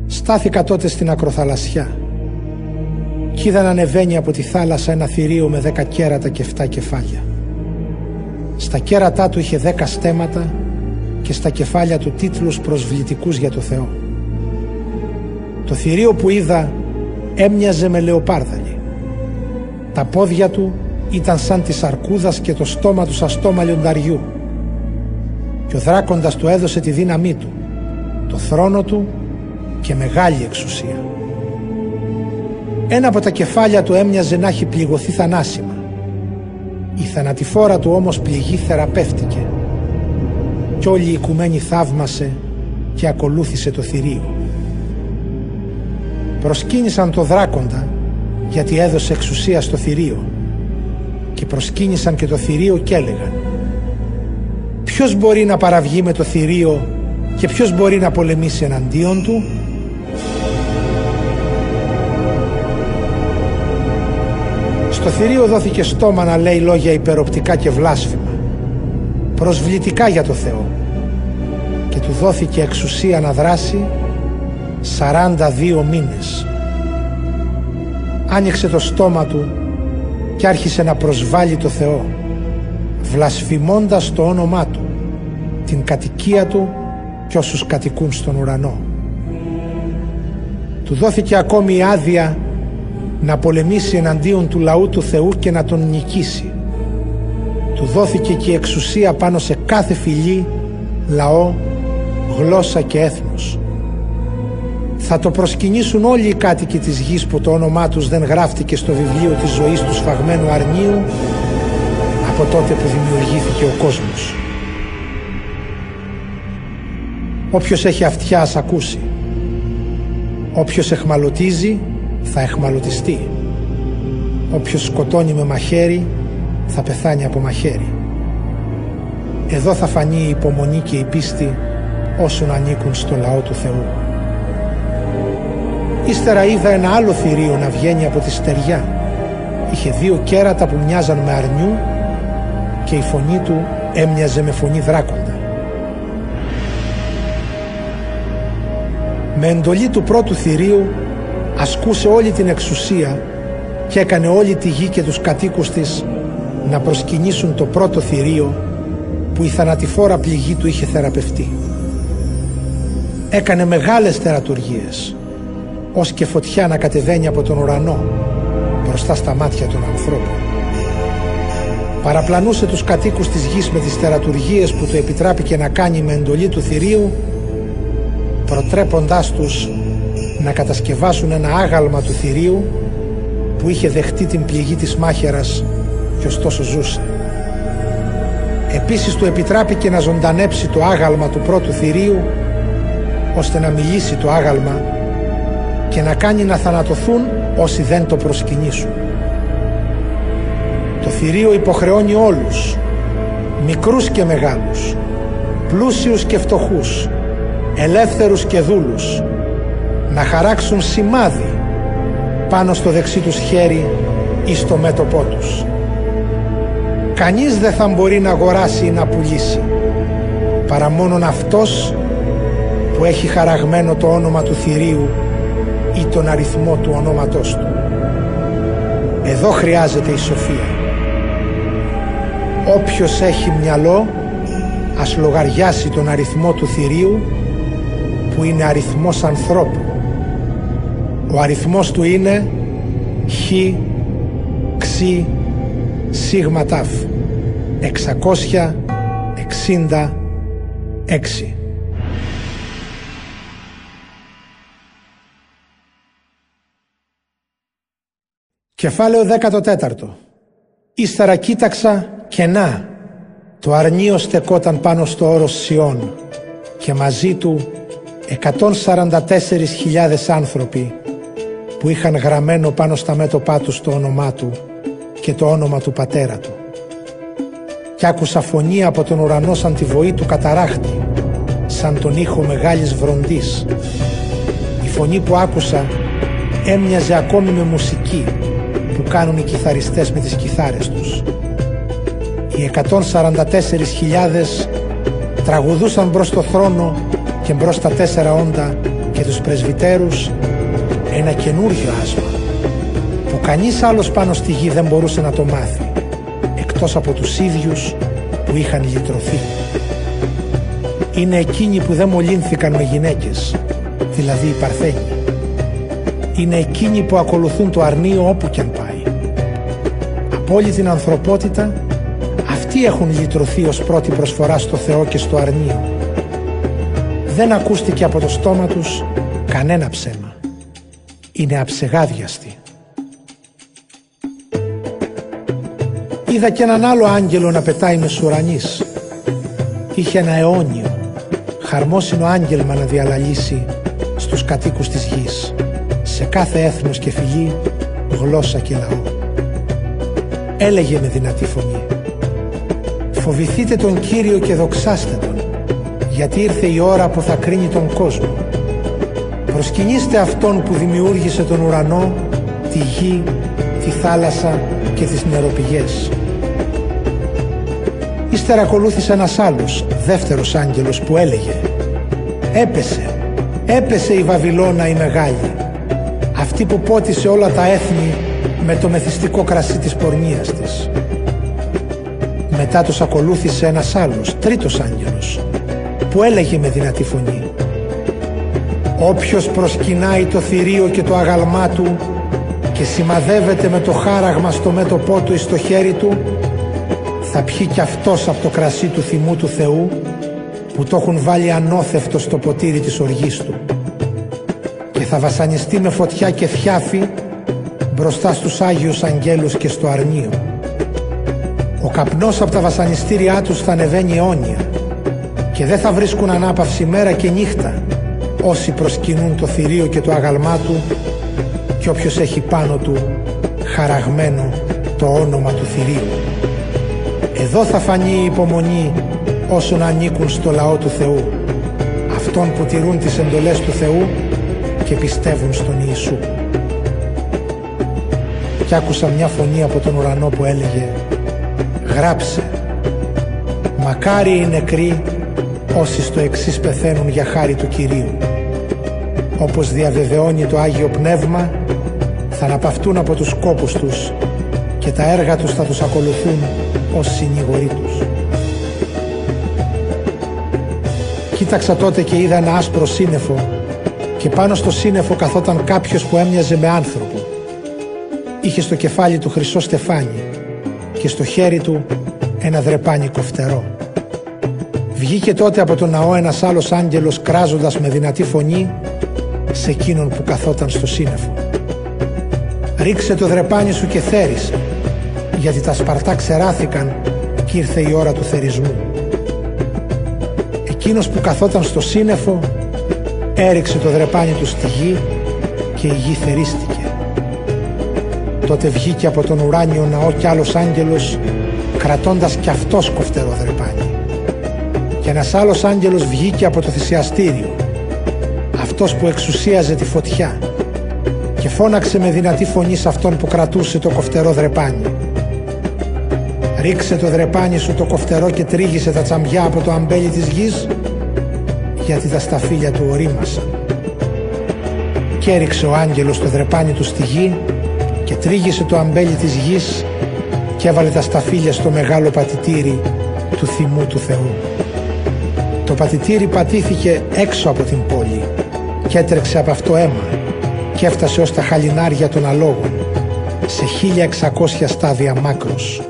Στάθηκα τότε στην ακροθαλασσιά κι είδα να ανεβαίνει από τη θάλασσα ένα θηρίο με δέκα κέρατα και εφτά κεφάλια. Στα κέρατά του είχε δέκα στέματα και στα κεφάλια του τίτλους προσβλητικούς για το Θεό. Το θηρίο που είδα έμοιαζε με λεοπάρδαλι. Τα πόδια του ήταν σαν της αρκούδας και το στόμα του σαν στόμα λιονταριού. Και ο δράκοντας του έδωσε τη δύναμή του, το θρόνο του και μεγάλη εξουσία. Ένα από τα κεφάλια του έμοιαζε να έχει πληγωθεί θανάσιμα. Η θανατηφόρα του όμως πληγή θεραπεύτηκε κι όλη η οικουμένη θαύμασε και ακολούθησε το θηρίο. Προσκύνησαν το δράκοντα γιατί έδωσε εξουσία στο θηρίο και προσκύνησαν και το θηρίο και έλεγαν Ποιος μπορεί να παραβγεί με το θηρίο και ποιος μπορεί να πολεμήσει εναντίον του; Στο θηρίο δόθηκε στόμα να λέει λόγια υπεροπτικά και βλάσφημα προσβλητικά για το Θεό και του δόθηκε εξουσία να δράσει 42 μήνες. Άνοιξε το στόμα του και άρχισε να προσβάλλει το Θεό βλασφημώντας το όνομά του, την κατοικία του και όσους κατοικούν στον ουρανό. Του δόθηκε ακόμη η άδεια να πολεμήσει εναντίον του λαού του Θεού και να τον νικήσει. Του δόθηκε και η εξουσία πάνω σε κάθε φυλή, λαό, γλώσσα και έθνος. Θα το προσκυνήσουν όλοι οι κάτοικοι της γης που το όνομά τους δεν γράφτηκε στο βιβλίο της ζωής του σφαγμένου αρνίου από τότε που δημιουργήθηκε ο κόσμος. Όποιος έχει αυτιά ας ακούσει. Όποιος εχμαλωτίζει θα εχμαλωτιστεί. Όποιος σκοτώνει με μαχαίρι θα πεθάνει από μαχαίρι. Εδώ θα φανεί η υπομονή και η πίστη όσων ανήκουν στο λαό του Θεού. Ύστερα είδα ένα άλλο θηρίο να βγαίνει από τη στεριά. Είχε δύο κέρατα που μοιάζαν με αρνιού και η φωνή του έμοιαζε με φωνή δράκοντα. Με εντολή του πρώτου θηρίου ασκούσε όλη την εξουσία και έκανε όλη τη γη και τους κατοίκους της να προσκυνήσουν το πρώτο θηρίο που η θανατηφόρα πληγή του είχε θεραπευτεί. Έκανε μεγάλες θερατουργίες ως και φωτιά να κατεβαίνει από τον ουρανό μπροστά στα μάτια των ανθρώπων. Παραπλανούσε τους κατοίκους της γης με τις θερατουργίες που του επιτράπηκε να κάνει με εντολή του θηρίου προτρέποντάς τους να κατασκευάσουν ένα άγαλμα του θηρίου που είχε δεχτεί την πληγή της μάχαιρας και ωστόσο ζούσε. Επίσης του επιτράπηκε να ζωντανέψει το άγαλμα του πρώτου θηρίου ώστε να μιλήσει το άγαλμα και να κάνει να θανατωθούν όσοι δεν το προσκυνήσουν. Το θηρίο υποχρεώνει όλους, μικρούς και μεγάλους, πλούσιους και φτωχούς, ελεύθερους και δούλους, να χαράξουν σημάδι πάνω στο δεξί τους χέρι ή στο μέτωπό τους. Κανείς δεν θα μπορεί να αγοράσει ή να πουλήσει παρά μόνον αυτός που έχει χαραγμένο το όνομα του θηρίου ή τον αριθμό του ονόματός του. Εδώ χρειάζεται η σοφία. Όποιος έχει μυαλό ας λογαριάσει τον αριθμό του θηρίου που είναι αριθμός ανθρώπου. Ο αριθμός του είναι χ, ξ, σίγμα τάφ. 666. Κεφάλαιο 14. Ύστερα κοίταξα και να, το αρνίο στεκόταν πάνω στο όρος Σιών και μαζί του 144.000 άνθρωποι που είχαν γραμμένο πάνω στα μέτωπά τους το όνομά του και το όνομα του πατέρα του. Κι άκουσα φωνή από τον ουρανό σαν τη βοή του καταράχτη, σαν τον ήχο μεγάλης βροντής. Η φωνή που άκουσα έμοιαζε ακόμη με μουσική που κάνουν οι κιθαριστές με τις κιθάρες τους. Οι 144.000 τραγουδούσαν μπρος στο θρόνο και μπρος στα τέσσερα όντα και τους πρεσβυτέρους ένα καινούργιο άσμα που κανείς άλλος πάνω στη γη δεν μπορούσε να το μάθει εκτός από τους ίδιους που είχαν λυτρωθεί. Είναι εκείνοι που δεν μολύνθηκαν με γυναίκες, δηλαδή οι Παρθένοι. Είναι εκείνοι που ακολουθούν το αρνείο όπου και αν πάει. Από όλη την ανθρωπότητα αυτοί έχουν λυτρωθεί ως πρώτη προσφορά στο Θεό και στο αρνείο. Δεν ακούστηκε από το στόμα τους κανένα ψέμα. Είναι αψεγάδιαστοι. Είδα και έναν άλλο άγγελο να πετάει με σουρανής. Είχε ένα αιώνιο, χαρμόσυνο άγγελμα να διαλαλήσει στους κατοίκους της γης, σε κάθε έθνος και φυγή, γλώσσα και λαό. Έλεγε με δυνατή φωνή «Φοβηθείτε τον Κύριο και δοξάστε Τον, γιατί ήρθε η ώρα που θα κρίνει τον κόσμο. Προσκυνήστε Αυτόν που δημιούργησε τον ουρανό, τη γη, τη θάλασσα και τις νεροπηγές. Ύστερα ακολούθησε ένας άλλος, δεύτερος άγγελος που έλεγε «Έπεσε, έπεσε η Βαβυλώνα η μεγάλη, αυτή που πότισε όλα τα έθνη με το μεθυστικό κρασί της πορνείας της». Μετά τους ακολούθησε ένας άλλος, τρίτος άγγελος, που έλεγε με δυνατή φωνή «Όποιος προσκυνάει το θηρίο και το αγαλμά του και σημαδεύεται με το χάραγμα στο μέτωπό του ή στο χέρι του, θα πιει κι αυτός από το κρασί του θυμού του Θεού που το έχουν βάλει ανώθευτο στο ποτήρι της οργής του και θα βασανιστεί με φωτιά και θιάφη μπροστά στους Άγιους Αγγέλους και στο αρνίο. Ο καπνός από τα βασανιστήριά τους θα ανεβαίνει αιώνια και δεν θα βρίσκουν ανάπαυση μέρα και νύχτα όσοι προσκυνούν το θηρίο και το αγαλμά του και όποιος έχει πάνω του χαραγμένο το όνομα του θηρίου. Εδώ θα φανεί η υπομονή όσων ανήκουν στο λαό του Θεού, αυτών που τηρούν τις εντολές του Θεού και πιστεύουν στον Ιησού. Κι άκουσα μια φωνή από τον ουρανό που έλεγε «Γράψε, μακάρι οι νεκροί όσοι στο εξής πεθαίνουν για χάρη του Κυρίου. Όπως διαβεβαιώνει το Άγιο Πνεύμα, θα αναπαυτούν από τους κόπους τους και τα έργα τους θα τους ακολουθούν ως συνηγοροί τους. Κοίταξα τότε και είδα ένα άσπρο σύννεφο και πάνω στο σύννεφο καθόταν κάποιος που έμοιαζε με άνθρωπο. Είχε στο κεφάλι του χρυσό στεφάνι και στο χέρι του ένα δρεπάνι κοφτερό. Βγήκε τότε από τον ναό ένας άλλος άγγελος κράζοντας με δυνατή φωνή σε εκείνον που καθόταν στο σύννεφο. Ρίξε το δρεπάνι σου και θέρισε γιατί τα σπαρτά ξεράθηκαν και ήρθε η ώρα του θερισμού. Εκείνος που καθόταν στο σύννεφο έριξε το δρεπάνι του στη γη και η γη θερίστηκε. Τότε βγήκε από τον ουράνιο ναό κι άλλος άγγελος κρατώντας κι αυτός κοφτερό δρεπάνι. Και ένας άλλος άγγελος βγήκε από το θυσιαστήριο αυτός που εξουσίαζε τη φωτιά και φώναξε με δυνατή φωνή σε αυτόν που κρατούσε το κοφτερό δρεπάνι. Ρίξε το δρεπάνι σου το κοφτερό και τρίγησε τα τσαμπιά από το αμπέλι της γης γιατί τα σταφύλια του ορίμασαν. Και έριξε ο άγγελος το δρεπάνι του στη γη και τρίγησε το αμπέλι της γης και έβαλε τα σταφύλια στο μεγάλο πατητήρι του θυμού του Θεού. Το πατητήρι πατήθηκε έξω από την πόλη και έτρεξε από αυτό αίμα και έφτασε ως τα χαλινάρια των αλόγων σε 1600 στάδια μάκρος.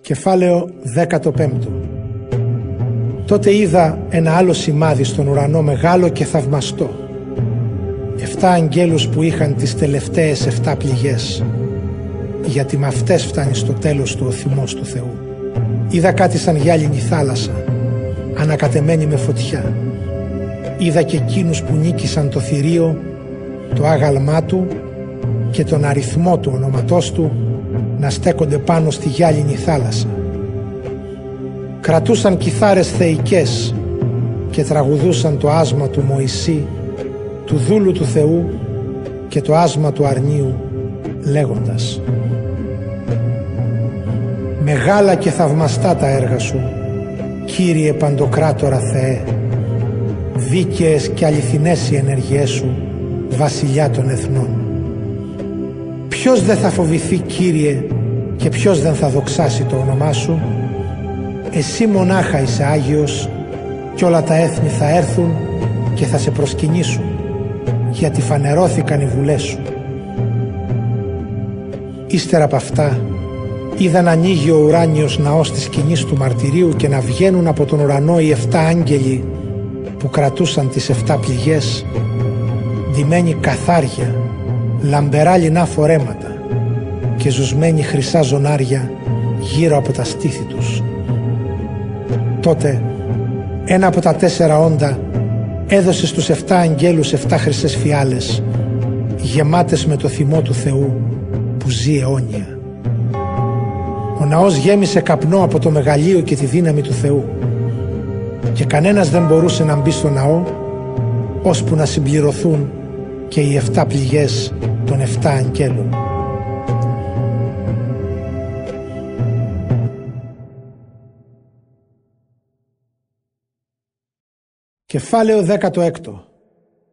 Κεφάλαιο 15 Τότε είδα ένα άλλο σημάδι στον ουρανό μεγάλο και θαυμαστό. Εφτά αγγέλους που είχαν τις τελευταίες εφτά πληγές γιατί με αυτές φτάνει στο τέλος του ο θυμός του Θεού. Είδα κάτι σαν γυάλινη θάλασσα, ανακατεμένη με φωτιά. Είδα και εκείνους που νίκησαν το θηρίο, το άγαλμά του και τον αριθμό του ονοματός του να στέκονται πάνω στη γυάλινη θάλασσα. Κρατούσαν κιθάρες θεϊκές και τραγουδούσαν το άσμα του Μωυσή, του δούλου του Θεού και το άσμα του αρνίου λέγοντας Μεγάλα και θαυμαστά τα έργα σου, Κύριε Παντοκράτορα Θεέ, δίκαιες και αληθινές οι ενεργειές σου, Βασιλιά των Εθνών. Ποιος δεν θα φοβηθεί Κύριε και ποιος δεν θα δοξάσει το όνομά σου. Εσύ μονάχα είσαι Άγιος και όλα τα έθνη θα έρθουν και θα σε προσκυνήσουν γιατί φανερώθηκαν οι βουλές σου. Ύστερα από αυτά είδα να ανοίγει ο ουράνιος ναός της σκηνής του μαρτυρίου και να βγαίνουν από τον ουρανό οι εφτά άγγελοι που κρατούσαν τις εφτά πληγές ντυμένοι καθάρια, λαμπερά λινά φορέματα και ζουσμένοι χρυσά ζωνάρια γύρω από τα στήθη τους. Τότε ένα από τα τέσσερα όντα έδωσε στους εφτά αγγέλους εφτά χρυσές φιάλες γεμάτες με το θυμό του Θεού που ζει αιώνια. Ο ναός γέμισε καπνό από το μεγαλείο και τη δύναμη του Θεού και κανένας δεν μπορούσε να μπει στο ναό ώσπου να συμπληρωθούν και οι εφτά πληγές των εφτά αγγέλων. Κεφάλαιο 16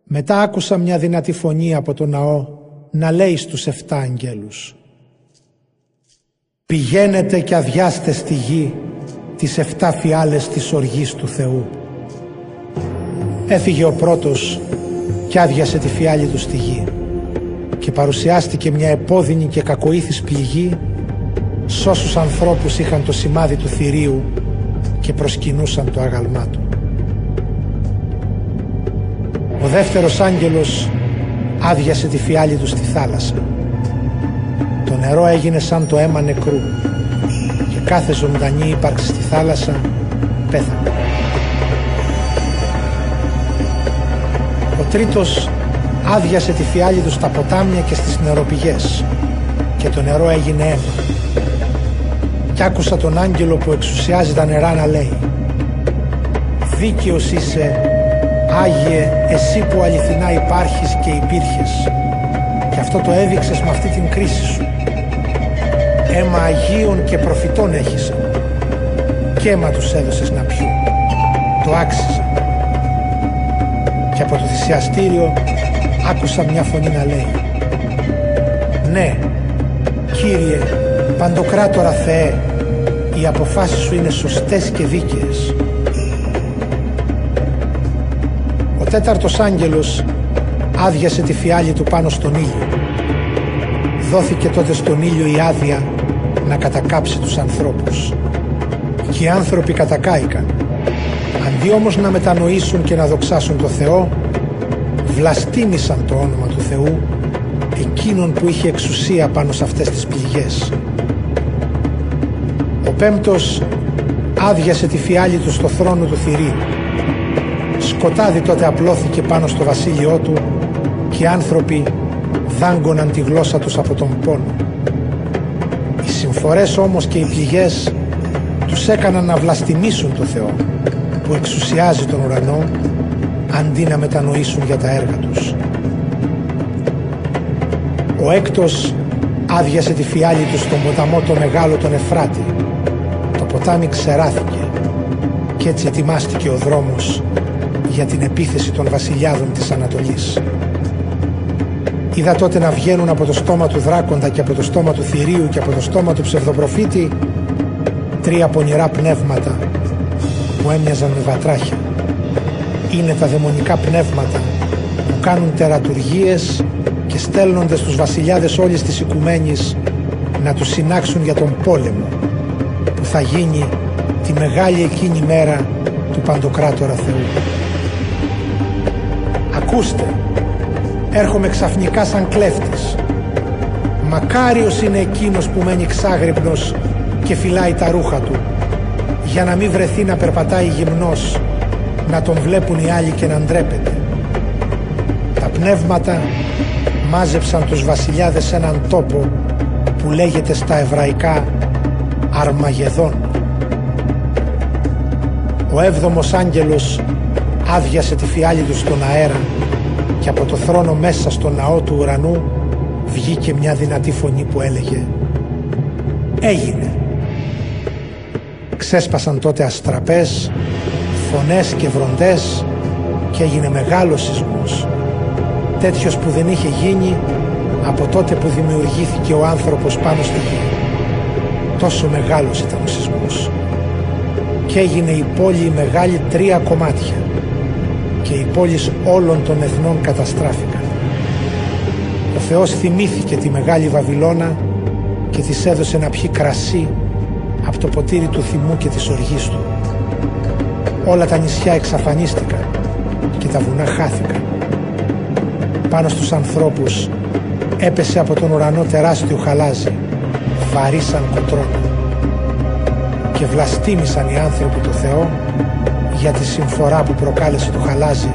Μετά άκουσα μια δυνατή φωνή από το ναό να λέει στους εφτά αγγέλους Πηγαίνετε και αδειάστε στη γη τις εφτά φιάλες της οργής του Θεού. Έφυγε ο πρώτος και άδειασε τη φιάλη του στη γη και παρουσιάστηκε μια επώδυνη και κακοήθης πληγή σ' όσους ανθρώπους είχαν το σημάδι του θηρίου και προσκυνούσαν το άγαλμά του. Ο δεύτερος άγγελος άδειασε τη φιάλη του στη θάλασσα. Το νερό έγινε σαν το αίμα νεκρού και κάθε ζωντανή ύπαρξη στη θάλασσα πέθανε. Ο τρίτος άδειασε τη φιάλη του στα ποτάμια και στις νεροπηγές και το νερό έγινε αίμα. Κι άκουσα τον άγγελο που εξουσιάζει τα νερά να λέει «Δίκαιος είσαι, Άγιε, εσύ που αληθινά υπάρχεις και υπήρχες και αυτό το έδειξες με αυτή την κρίση σου. Έμα Αγίων και προφητών έχεις και αίμα τους έδωσες να πιούν. Το άξιζε. Και από το θυσιαστήριο άκουσα μια φωνή να λέει «Ναι, Κύριε, Παντοκράτορα Θεέ, οι αποφάσεις σου είναι σωστές και δίκαιες. Τέταρτος άγγελος άδειασε τη φιάλη του πάνω στον ήλιο. Δόθηκε τότε στον ήλιο η άδεια να κατακάψει τους ανθρώπους. Και οι άνθρωποι κατακάηκαν. Αντί όμως να μετανοήσουν και να δοξάσουν το Θεό, βλαστήμησαν το όνομα του Θεού εκείνον που είχε εξουσία πάνω σε αυτές τις πληγές. Ο πέμπτος άδειασε τη φιάλη του στο θρόνο του θηρίου. Σκοτάδι τότε απλώθηκε πάνω στο βασίλειό του και οι άνθρωποι δάγκωναν τη γλώσσα τους από τον πόνο. Οι συμφορές όμως και οι πληγές τους έκαναν να βλαστημίσουν το Θεό που εξουσιάζει τον ουρανό αντί να μετανοήσουν για τα έργα τους. Ο έκτος άδειασε τη φιάλη του στον ποταμό το μεγάλο τον Εφράτη. Το ποτάμι ξεράθηκε και έτσι ετοιμάστηκε ο δρόμος για την επίθεση των βασιλιάδων της Ανατολής. Είδα τότε να βγαίνουν από το στόμα του δράκοντα και από το στόμα του θηρίου και από το στόμα του ψευδοπροφήτη τρία πονηρά πνεύματα που έμοιαζαν με βατράχια. Είναι τα δαιμονικά πνεύματα που κάνουν τερατουργίες και στέλνονται στους βασιλιάδες όλης της οικουμένης να τους συνάξουν για τον πόλεμο που θα γίνει τη μεγάλη εκείνη μέρα του Παντοκράτορα Θεού. Ακούστε, έρχομαι ξαφνικά σαν κλέφτης. Μακάριος είναι εκείνος που μένει ξάγρυπνος και φυλάει τα ρούχα του για να μην βρεθεί να περπατάει γυμνός να τον βλέπουν οι άλλοι και να ντρέπεται. Τα πνεύματα μάζεψαν τους βασιλιάδες σε έναν τόπο που λέγεται στα εβραϊκά Αρμαγεδόν. Ο έβδομος άγγελος άδειασε τη φιάλη του στον αέρα και από το θρόνο μέσα στο ναό του ουρανού βγήκε μια δυνατή φωνή που έλεγε «Έγινε». Ξέσπασαν τότε αστραπές, φωνές και βροντές και έγινε μεγάλος σεισμός τέτοιος που δεν είχε γίνει από τότε που δημιουργήθηκε ο άνθρωπος πάνω στη γη. Τόσο μεγάλος ήταν ο σεισμός. Και έγινε η πόλη μεγάλη τρία κομμάτια και οι πόλεις όλων των εθνών καταστράφηκαν. Ο Θεός θυμήθηκε τη μεγάλη Βαβυλώνα και της έδωσε να πιει κρασί από το ποτήρι του θυμού και της οργής του. Όλα τα νησιά εξαφανίστηκαν και τα βουνά χάθηκαν πάνω στους ανθρώπους έπεσε από τον ουρανό τεράστιο χαλάζι βαρύ σαν κοτρόνα και βλαστήμησαν οι άνθρωποι του Θεό για τη συμφορά που προκάλεσε το χαλάζι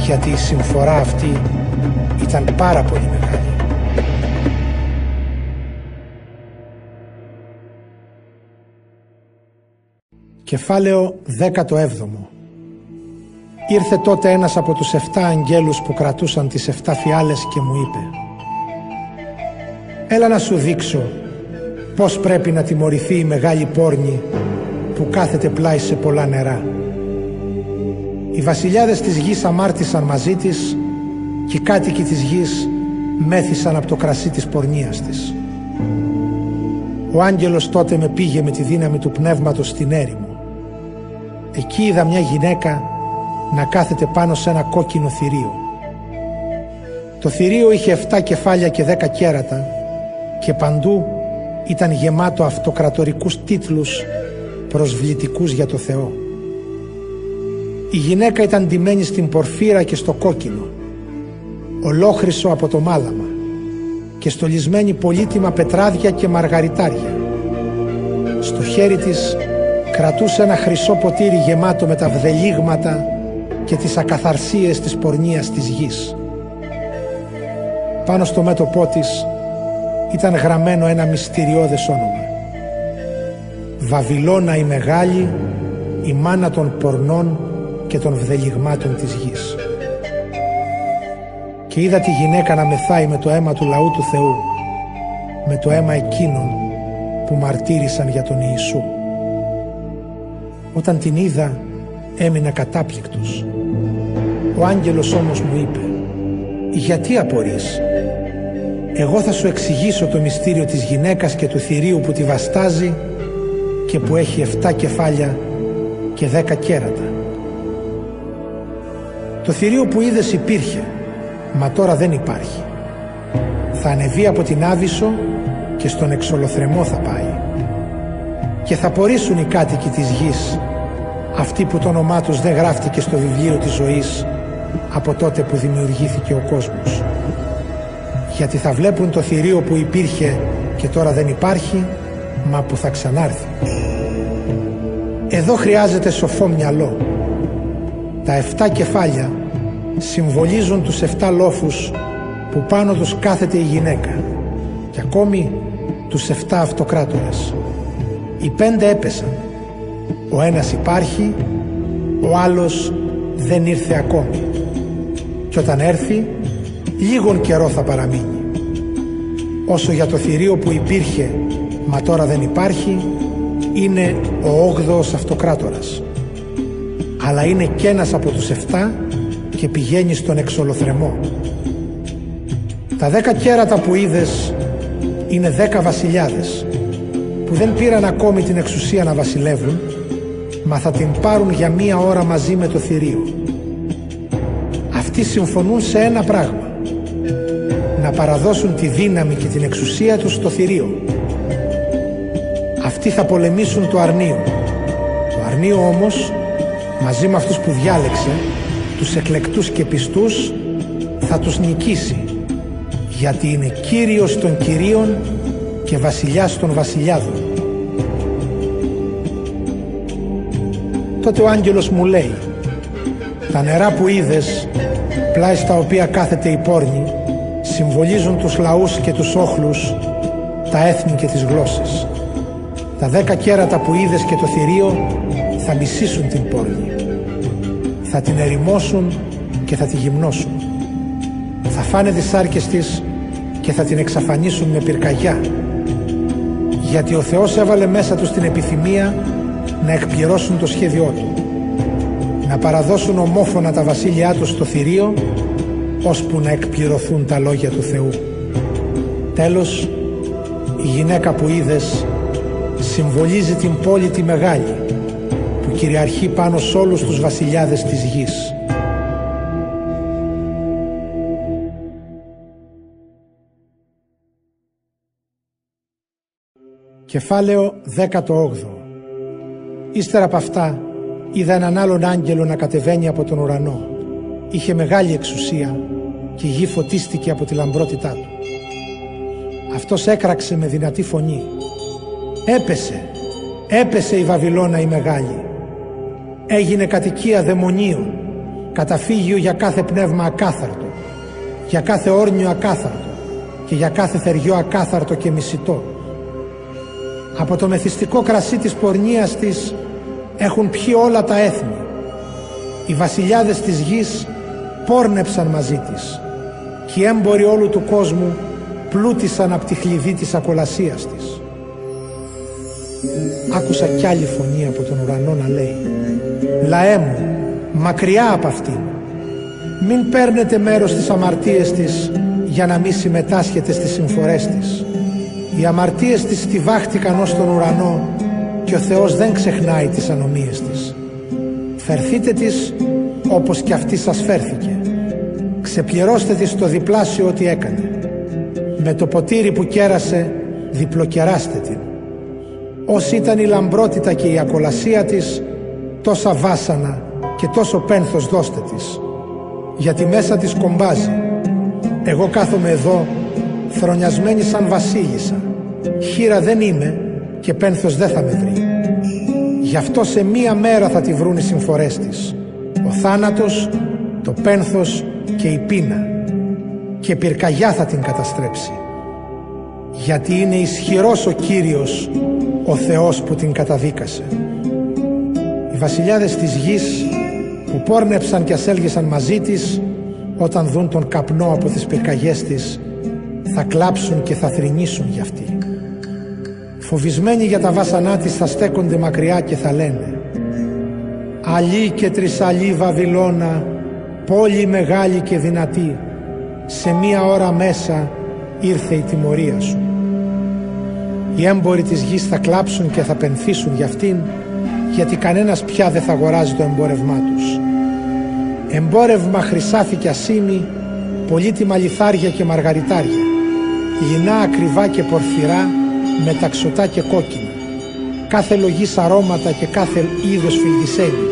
γιατί η συμφορά αυτή ήταν πάρα πολύ μεγάλη. Κεφάλαιο 17 Ήρθε τότε ένας από τους 7 αγγέλους που κρατούσαν τις 7 φιάλες και μου είπε «Έλα να σου δείξω πώς πρέπει να τιμωρηθεί η μεγάλη πόρνη που κάθεται πλάι σε πολλά νερά». Οι βασιλιάδες της γης αμάρτησαν μαζί της και οι κάτοικοι της γης μέθησαν από το κρασί της πορνείας της. Ο άγγελος τότε με πήγε με τη δύναμη του πνεύματος στην έρημο. Εκεί είδα μια γυναίκα να κάθεται πάνω σε ένα κόκκινο θηρίο. Το θηρίο είχε 7 κεφάλια και 10 κέρατα και παντού ήταν γεμάτο αυτοκρατορικούς τίτλους προσβλητικούς για το Θεό. Η γυναίκα ήταν ντυμένη στην πορφύρα και στο κόκκινο, ολόχρυσο από το μάλαμα και στολισμένη πολύτιμα πετράδια και μαργαριτάρια. Στο χέρι της κρατούσε ένα χρυσό ποτήρι γεμάτο με τα βδελίγματα και τις ακαθαρσίες της πορνείας της γης. Πάνω στο μέτωπό της ήταν γραμμένο ένα μυστηριώδες όνομα. Βαβυλώνα η Μεγάλη, η μάνα των πορνών και των βδελιγμάτων της γης. Και είδα τη γυναίκα να μεθάει με το αίμα του λαού του Θεού, με το αίμα εκείνων που μαρτύρησαν για τον Ιησού. Όταν την είδα έμεινα κατάπληκτος. Ο άγγελος όμως μου είπε «Γιατί απορείς» Εγώ θα σου εξηγήσω το μυστήριο της γυναίκας και του θηρίου που τη βαστάζει και που έχει 7 κεφάλια και 10 κέρατα. Το θηρίο που είδες υπήρχε, μα τώρα δεν υπάρχει. Θα ανεβεί από την Άβυσσο και στον εξολοθρεμό θα πάει. Και θα πορήσουν οι κάτοικοι της γης, αυτοί που το όνομά τους δεν γράφτηκε στο βιβλίο της ζωής από τότε που δημιουργήθηκε ο κόσμος γιατί θα βλέπουν το θηρίο που υπήρχε και τώρα δεν υπάρχει, μα που θα ξανάρθει. Εδώ χρειάζεται σοφό μυαλό. Τα 7 κεφάλια συμβολίζουν τους 7 λόφους που πάνω τους κάθεται η γυναίκα και ακόμη τους 7 αυτοκράτορες. Οι πέντε έπεσαν. Ο ένας υπάρχει, ο άλλος δεν ήρθε ακόμη. Και όταν έρθει λίγον καιρό θα παραμείνει. Όσο για το θηρίο που υπήρχε, μα τώρα δεν υπάρχει, είναι ο όγδοος αυτοκράτορας. Αλλά είναι κι ένας από τους 7 και πηγαίνει στον εξολοθρεμό. Τα δέκα κέρατα που είδες είναι δέκα βασιλιάδες που δεν πήραν ακόμη την εξουσία να βασιλεύουν μα θα την πάρουν για μία ώρα μαζί με το θηρίο. Αυτοί συμφωνούν σε ένα πράγμα να παραδώσουν τη δύναμη και την εξουσία τους στο θηρίο. Αυτοί θα πολεμήσουν το αρνίο. Το αρνίο όμως, μαζί με αυτούς που διάλεξε, τους εκλεκτούς και πιστούς, θα τους νικήσει, γιατί είναι Κύριος των Κυρίων και Βασιλιάς των Βασιλιάδων. Τότε ο άγγελος μου λέει «Τα νερά που είδες, πλάι στα οποία κάθεται η πόρνη, συμβολίζουν τους λαούς και τους όχλους, τα έθνη και τις γλώσσες. Τα δέκα κέρατα που είδες και το θηρίο θα μισήσουν την πόλη. Θα την ερημώσουν και θα τη γυμνώσουν. Θα φάνε τις σάρκες της και θα την εξαφανίσουν με πυρκαγιά. Γιατί ο Θεός έβαλε μέσα τους την επιθυμία να εκπληρώσουν το σχέδιό Του. Να παραδώσουν ομόφωνα τα βασίλειά τους στο θηρίο ώσπου να εκπληρωθούν τα λόγια του Θεού. Τέλος, η γυναίκα που είδες συμβολίζει την πόλη τη μεγάλη που κυριαρχεί πάνω σε όλους τους βασιλιάδες της γης. Κεφάλαιο 18 Ύστερα από αυτά είδα έναν άλλον άγγελο να κατεβαίνει από τον ουρανό. Είχε μεγάλη εξουσία και η γη φωτίστηκε από τη λαμπρότητά του. Αυτός έκραξε με δυνατή φωνή. Έπεσε, έπεσε η Βαβυλώνα η μεγάλη. Έγινε κατοικία δαιμονίων, καταφύγιο για κάθε πνεύμα ακάθαρτο, για κάθε όρνιο ακάθαρτο και για κάθε θεριό ακάθαρτο και μισητό. Από το μεθυστικό κρασί της πορνείας της έχουν πιει όλα τα έθνη. Οι βασιλιάδες της γης πόρνεψαν μαζί της και οι έμποροι όλου του κόσμου πλούτησαν από τη χλειδί της ακολασίας της. Άκουσα κι άλλη φωνή από τον ουρανό να λέει «Λαέ μου, μακριά από αυτήν, μην παίρνετε μέρος στις αμαρτίες της για να μην συμμετάσχετε στις συμφορές της. Οι αμαρτίες της στιβάχτηκαν ως τον ουρανό και ο Θεός δεν ξεχνάει τις ανομίες της. Φερθείτε της όπως και αυτή σας φέρθηκε ξεπληρώστε της το διπλάσιο ό,τι έκανε. Με το ποτήρι που κέρασε διπλοκεράστε την. Όσοι ήταν η λαμπρότητα και η ακολασία της, τόσα βάσανα και τόσο πένθος δώστε της. Γιατί μέσα της κομπάζει. Εγώ κάθομαι εδώ, θρονιασμένη σαν βασίλισσα. Χείρα δεν είμαι και πένθος δεν θα με βρει. Γι' αυτό σε μία μέρα θα τη βρουν οι συμφορές της. Ο θάνατος, το πένθος και η πείνα. Και πυρκαγιά θα την καταστρέψει. Γιατί είναι ισχυρός ο Κύριος, ο Θεός που την καταδίκασε. Οι βασιλιάδες της γης που πόρνεψαν και ασέλγησαν μαζί της όταν δουν τον καπνό από τις πυρκαγιές της θα κλάψουν και θα θρηνήσουν για αυτή. Φοβισμένοι για τα βάσανά της θα στέκονται μακριά και θα λένε «Αλή και τρισαλή Βαβυλώνα, πόλη μεγάλη και δυνατή, σε μία ώρα μέσα ήρθε η τιμωρία σου». Οι έμποροι της γης θα κλάψουν και θα πενθήσουν για αυτήν, γιατί κανένας πια δεν θα αγοράζει το εμπόρευμά τους. Εμπόρευμα χρυσάφι και ασίμι, πολύτιμα λιθάρια και μαργαριτάρια, λινά ακριβά και πορφυρά, μεταξωτά και κόκκινα, κάθε λογής αρώματα και κάθε είδος φιλτισέλη,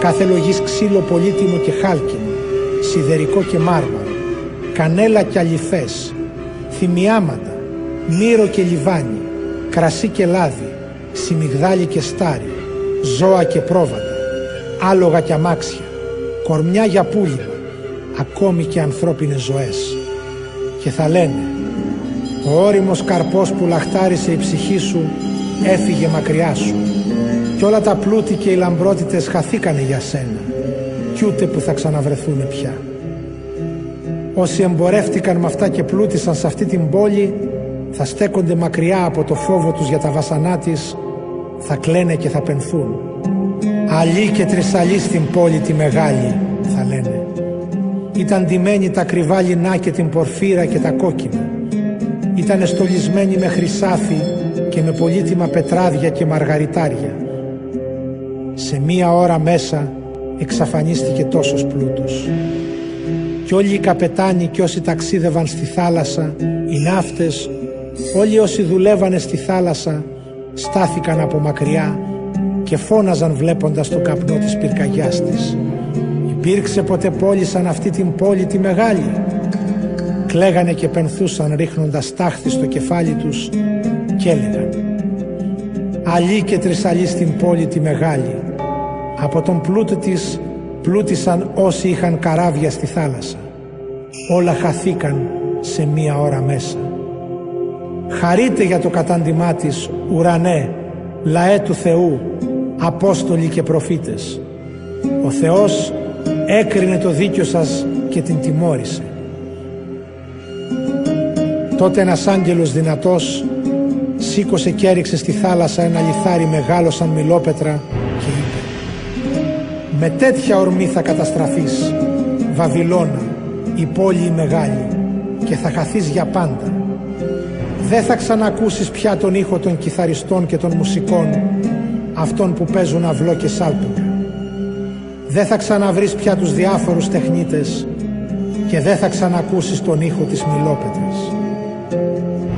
κάθε λογής ξύλο πολύτιμο και χάλκινο, σιδερικό και μάρμαρο, κανέλα και αληθές, θυμιάματα, μύρο και λιβάνι, κρασί και λάδι, σιμιγδάλι και στάρι, ζώα και πρόβατα, άλογα και αμάξια, κορμιά για πούλημα, ακόμη και ανθρώπινες ζωές. Και θα λένε ο όριμος καρπός που λαχτάρισε η ψυχή σου έφυγε μακριά σου κι όλα τα πλούτη και οι λαμπρότητες χαθήκανε για σένα κι ούτε που θα ξαναβρεθούν πια. Όσοι εμπορεύτηκαν με αυτά και πλούτησαν σε αυτή την πόλη θα στέκονται μακριά από το φόβο τους για τα βασανά της θα κλαίνε και θα πενθούν. Αλλή και τρισαλή στην πόλη τη μεγάλη θα λένε. Ήταν ντυμένοι τα κρυβά λινά και την πορφύρα και τα κόκκινα ήταν στολισμένη με χρυσάφι και με πολύτιμα πετράδια και μαργαριτάρια. Σε μία ώρα μέσα εξαφανίστηκε τόσος πλούτος. Κι όλοι οι καπετάνοι και όσοι ταξίδευαν στη θάλασσα, οι ναύτες, όλοι όσοι δουλεύανε στη θάλασσα, στάθηκαν από μακριά και φώναζαν βλέποντας το καπνό της πυρκαγιάς της. Υπήρξε ποτέ πόλη σαν αυτή την πόλη τη μεγάλη; Κλαίγανε και πενθούσαν ρίχνοντας τάχθη στο κεφάλι τους και έλεγαν «Αλλή και τρισαλή στην πόλη τη μεγάλη, από τον πλούτο της πλούτησαν όσοι είχαν καράβια στη θάλασσα. Όλα χαθήκαν σε μία ώρα μέσα. Χαρείτε για το κατάντημά της, ουρανέ, λαέ του Θεού, Απόστολοι και προφήτες. Ο Θεός έκρινε το δίκιο σας και την τιμώρησε. Τότε ένας άγγελος δυνατός σήκωσε και έριξε στη θάλασσα ένα λιθάρι μεγάλο σαν μιλόπετρα και είπε «Με τέτοια ορμή θα καταστραφείς, Βαβυλώνα, η πόλη η μεγάλη και θα χαθείς για πάντα. Δεν θα ξανακούσεις πια τον ήχο των κιθαριστών και των μουσικών αυτών που παίζουν αυλό και σάλπιγγα. Δεν θα ξαναβρεις πια τους διάφορους τεχνίτες και δεν θα ξανακούσεις τον ήχο της μιλόπετρας.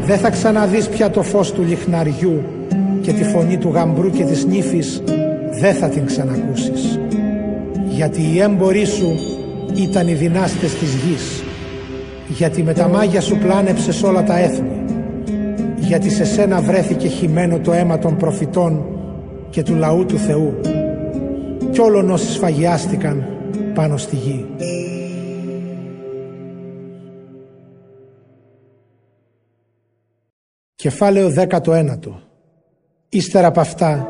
Δεν θα ξαναδείς πια το φως του λιχναριού και τη φωνή του γαμπρού και της νύφης δεν θα την ξανακούσεις. Γιατί οι έμποροι σου ήταν οι δυνάστες της γης. Γιατί με τα μάγια σου πλάνεψες όλα τα έθνη. Γιατί σε σένα βρέθηκε χυμένο το αίμα των προφητών και του λαού του Θεού. Κι όλων όσοι σφαγιάστηκαν πάνω στη γη. Κεφάλαιο 19 Ύστερα από αυτά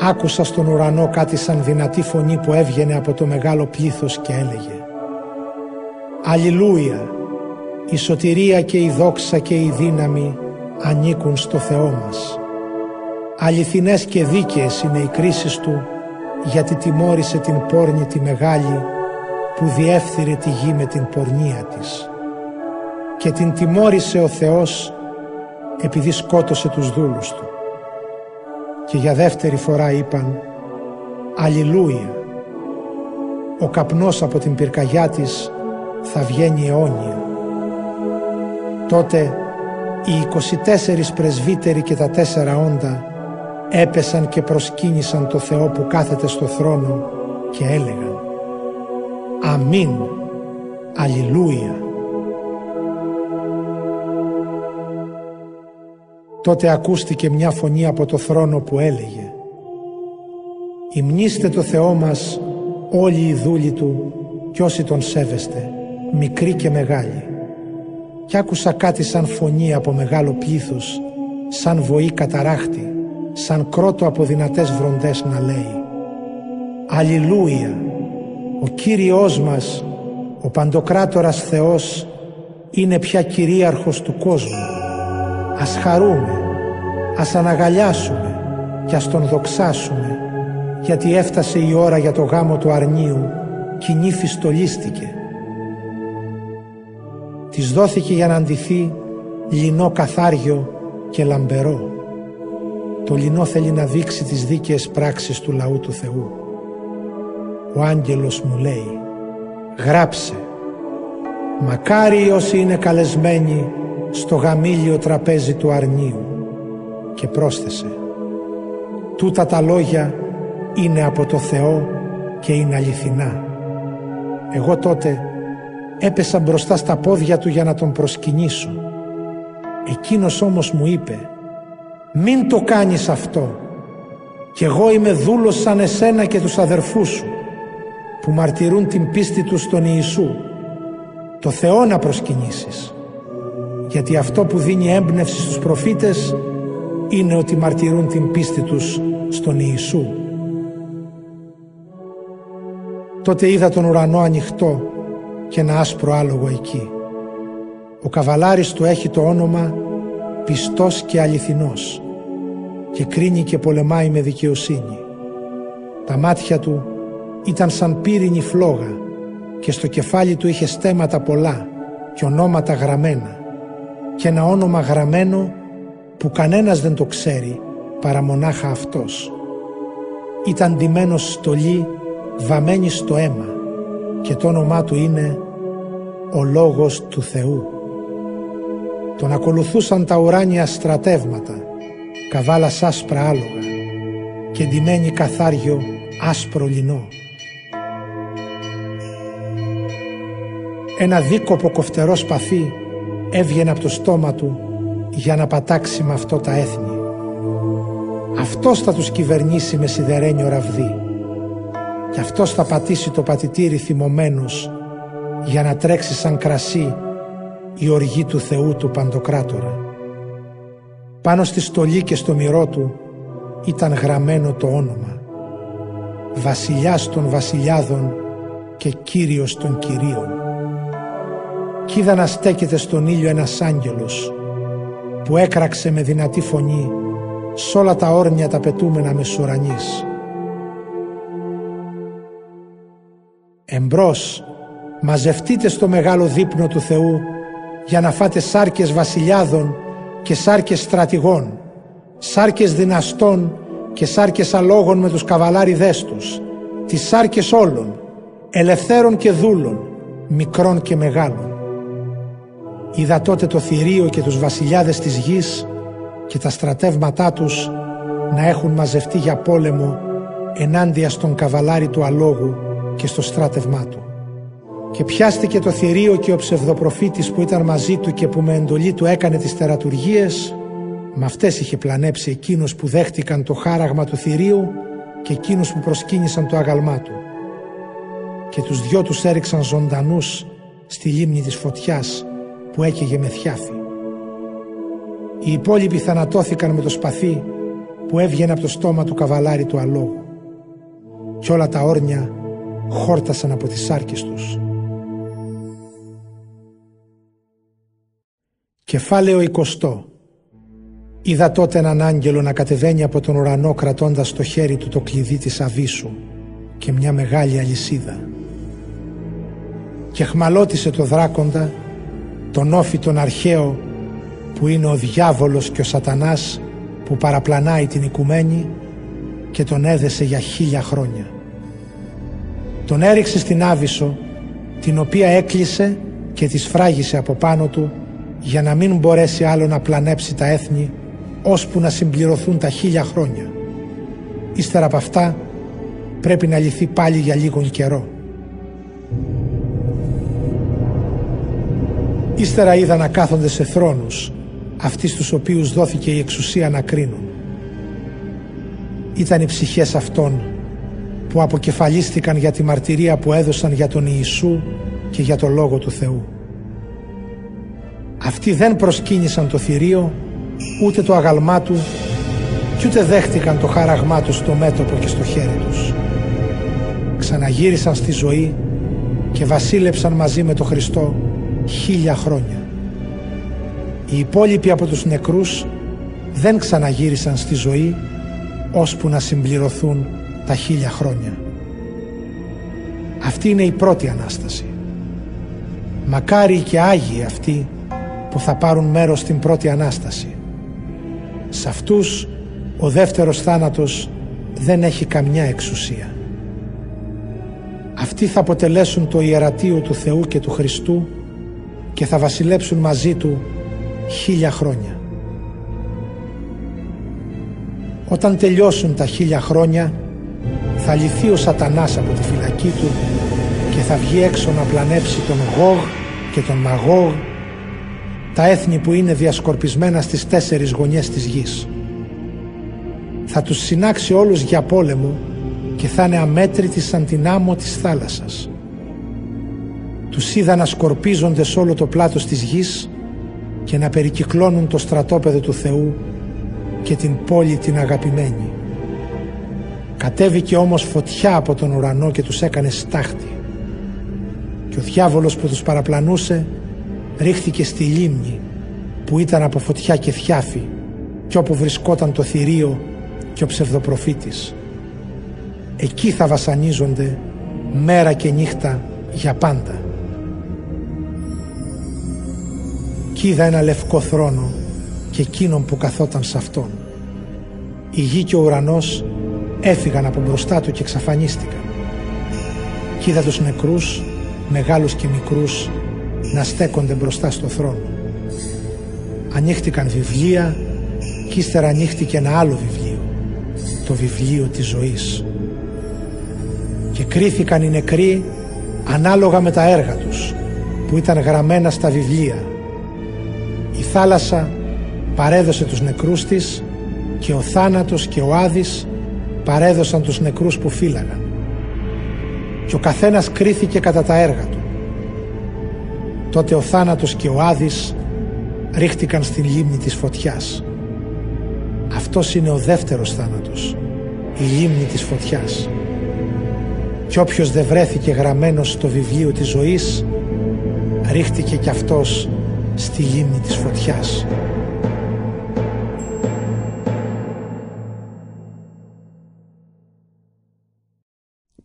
άκουσα στον ουρανό κάτι σαν δυνατή φωνή που έβγαινε από το μεγάλο πλήθος και έλεγε Αλληλούια, η σωτηρία και η δόξα και η δύναμη ανήκουν στο Θεό μας. Αληθινές και δίκαιες είναι οι κρίσεις Του γιατί τιμώρησε την πόρνη τη μεγάλη που διέφθυρε τη γη με την πορνεία της. Και την τιμώρησε ο Θεός επειδή σκότωσε τους δούλους του. Και για δεύτερη φορά είπαν «Αλληλούια». Ο καπνός από την πυρκαγιά της θα βγαίνει αιώνια. Τότε οι 24 πρεσβύτεροι και τα τέσσερα όντα έπεσαν και προσκύνησαν το Θεό που κάθεται στο θρόνο και έλεγαν Αμήν, Αλληλούια. Τότε ακούστηκε μια φωνή από το θρόνο που έλεγε «Υμνήστε το Θεό μας όλοι οι δούλοι Του κι όσοι Τον σέβεστε, μικροί και μεγάλοι». Κι άκουσα κάτι σαν φωνή από μεγάλο πλήθος, σαν βοή καταράχτη, σαν κρότο από δυνατές βροντές να λέει «Αλληλούια, ο Κύριος μας, ο Παντοκράτορας Θεός, είναι πια κυρίαρχος του κόσμου. Ας χαρούμε, ας αναγαλιάσουμε και ας τον δοξάσουμε, γιατί έφτασε η ώρα για το γάμο του αρνίου και η νύφη στολίστηκε. Της δόθηκε για να αντιθεί λινό καθάριο και λαμπερό. Το λινό θέλει να δείξει τις δίκαιες πράξεις του λαού του Θεού. Ο άγγελος μου λέει «Γράψε, μακάρι όσοι είναι καλεσμένοι στο γαμήλιο τραπέζι του αρνίου» και πρόσθεσε «Τούτα τα λόγια είναι από το Θεό και είναι αληθινά». Εγώ τότε έπεσα μπροστά στα πόδια του για να τον προσκυνήσω. Εκείνος όμως μου είπε «Μην το κάνεις αυτό, κι εγώ είμαι δούλος σαν εσένα και τους αδερφούς σου, που μαρτυρούν την πίστη τους στον Ιησού. Το Θεό να προσκυνήσεις, γιατί αυτό που δίνει έμπνευση στους προφήτες είναι ότι μαρτυρούν την πίστη τους στον Ιησού. Τότε είδα τον ουρανό ανοιχτό και ένα άσπρο άλογο εκεί. Ο καβαλάρης του έχει το όνομα πιστός και αληθινός και κρίνει και πολεμάει με δικαιοσύνη. Τα μάτια του ήταν σαν πύρινη φλόγα και στο κεφάλι του είχε στέματα πολλά και ονόματα γραμμένα και ένα όνομα γραμμένο που κανένας δεν το ξέρει παρά μονάχα αυτός. Ήταν ντυμένος στολή βαμμένη στο αίμα και το όνομά του είναι ο Λόγος του Θεού. Τον ακολουθούσαν τα ουράνια στρατεύματα, καβάλα άσπρα άλογα και ντυμένοι καθάριο άσπρο λινό. Ένα δίκοπο κοφτερό σπαθί έβγαινε από το στόμα του για να πατάξει με αυτό τα έθνη. Αυτός θα τους κυβερνήσει με σιδερένιο ραβδί και αυτός θα πατήσει το πατητήρι θυμωμένος για να τρέξει σαν κρασί η οργή του Θεού του Παντοκράτορα. Πάνω στη στολή και στο μυρό του ήταν γραμμένο το όνομα «Βασιλιάς των βασιλιάδων και Κύριος των Κυρίων». Κι είδα να στέκεται στον ήλιο ένας άγγελος που έκραξε με δυνατή φωνή σ' όλα τα όρνια τα πετούμενα μεσουρανής. Εμπρός, μαζευτείτε στο μεγάλο δείπνο του Θεού για να φάτε σάρκες βασιλιάδων και σάρκες στρατηγών, σάρκες δυναστών και σάρκες αλόγων με τους καβαλάριδές τους, τις σάρκες όλων, ελευθέρων και δούλων, μικρών και μεγάλων. Είδα τότε το θηρίο και τους βασιλιάδες της γης και τα στρατεύματά τους να έχουν μαζευτεί για πόλεμο ενάντια στον καβαλάρι του αλόγου και στο στράτευμά του. Και πιάστηκε το θηρίο και ο ψευδοπροφήτης που ήταν μαζί του και που με εντολή του έκανε τις τερατουργίες, με αυτές είχε πλανέψει εκείνους που δέχτηκαν το χάραγμα του θηρίου και εκείνους που προσκύνησαν το άγαλμά του. Και τους δυο τους έριξαν ζωντανούς στη λίμνη της φωτιάς που έκαιγε με θιάφη. Οι υπόλοιποι θανατώθηκαν με το σπαθί που έβγαινε από το στόμα του καβαλάρι του αλόγου. Κι όλα τα όρνια χόρτασαν από τις σάρκες τους. Κεφάλαιο 20 Είδα τότε έναν άγγελο να κατεβαίνει από τον ουρανό κρατώντας στο χέρι του το κλειδί της αβίσου και μια μεγάλη αλυσίδα. Και χμαλώτησε το δράκοντα, τον όφη τον αρχαίο που είναι ο διάβολος και ο σατανάς που παραπλανάει την οικουμένη και τον έδεσε για χίλια χρόνια. Τον έριξε στην Άβυσσο την οποία έκλεισε και της σφράγισε από πάνω του για να μην μπορέσει άλλο να πλανέψει τα έθνη ώσπου να συμπληρωθούν τα χίλια χρόνια. Ύστερα από αυτά πρέπει να λυθεί πάλι για λίγον καιρό. Ύστερα είδα να κάθονται σε θρόνους αυτοί στους οποίους δόθηκε η εξουσία να κρίνουν. Ήταν οι ψυχές αυτών που αποκεφαλίστηκαν για τη μαρτυρία που έδωσαν για τον Ιησού και για το Λόγο του Θεού. Αυτοί δεν προσκύνησαν το θηρίο, ούτε το αγαλμά τους, κι ούτε δέχτηκαν το χάραγμά τους στο μέτωπο και στο χέρι τους. Ξαναγύρισαν στη ζωή και βασίλεψαν μαζί με τον Χριστό χίλια χρόνια. Οι υπόλοιποι από τους νεκρούς δεν ξαναγύρισαν στη ζωή ώσπου να συμπληρωθούν τα χίλια χρόνια. Αυτή είναι η πρώτη Ανάσταση. Μακάρι και Άγιοι αυτοί που θα πάρουν μέρος στην πρώτη Ανάσταση. Σε αυτούς ο δεύτερος θάνατος δεν έχει καμιά εξουσία. Αυτοί θα αποτελέσουν το ιερατείο του Θεού και του Χριστού και θα βασιλέψουν μαζί του χίλια χρόνια. Όταν τελειώσουν τα χίλια χρόνια θα λυθεί ο σατανάς από τη φυλακή του και θα βγει έξω να πλανέψει τον Γόγ και τον Μαγόγ τα έθνη που είναι διασκορπισμένα στις τέσσερις γωνιές της γης. Θα τους συνάξει όλους για πόλεμο και θα είναι αμέτρητοι σαν την άμμο της θάλασσας. Τους είδα να σκορπίζονται σε όλο το πλάτος της γης και να περικυκλώνουν το στρατόπεδο του Θεού και την πόλη την αγαπημένη. Κατέβηκε όμως φωτιά από τον ουρανό και τους έκανε στάχτη. Και ο διάβολος που τους παραπλανούσε ρίχθηκε στη λίμνη που ήταν από φωτιά και θιάφη και όπου βρισκόταν το θηρίο και ο ψευδοπροφήτης. Εκεί θα βασανίζονται μέρα και νύχτα για πάντα. Κι είδα ένα λευκό θρόνο και εκείνον που καθόταν σε αυτόν. Η γη και ο ουρανός έφυγαν από μπροστά του και εξαφανίστηκαν. Κι είδα τους νεκρούς, μεγάλους και μικρούς, να στέκονται μπροστά στο θρόνο. Ανοίχτηκαν βιβλία και ύστερα ανοίχτηκε ένα άλλο βιβλίο, το βιβλίο της ζωής. Και κρίθηκαν οι νεκροί ανάλογα με τα έργα τους, που ήταν γραμμένα στα βιβλία. Η θάλασσα παρέδωσε τους νεκρούς της και ο θάνατος και ο Άδης παρέδωσαν τους νεκρούς που φύλαγαν. Και ο καθένας κρίθηκε κατά τα έργα του. Τότε ο θάνατος και ο Άδης ρίχτηκαν στην λίμνη της φωτιάς. Αυτός είναι ο δεύτερος θάνατος, η λίμνη της φωτιάς. Κι όποιος δεν βρέθηκε γραμμένος στο βιβλίο της ζωής, ρίχτηκε κι αυτός στη λίμνη της φωτιάς.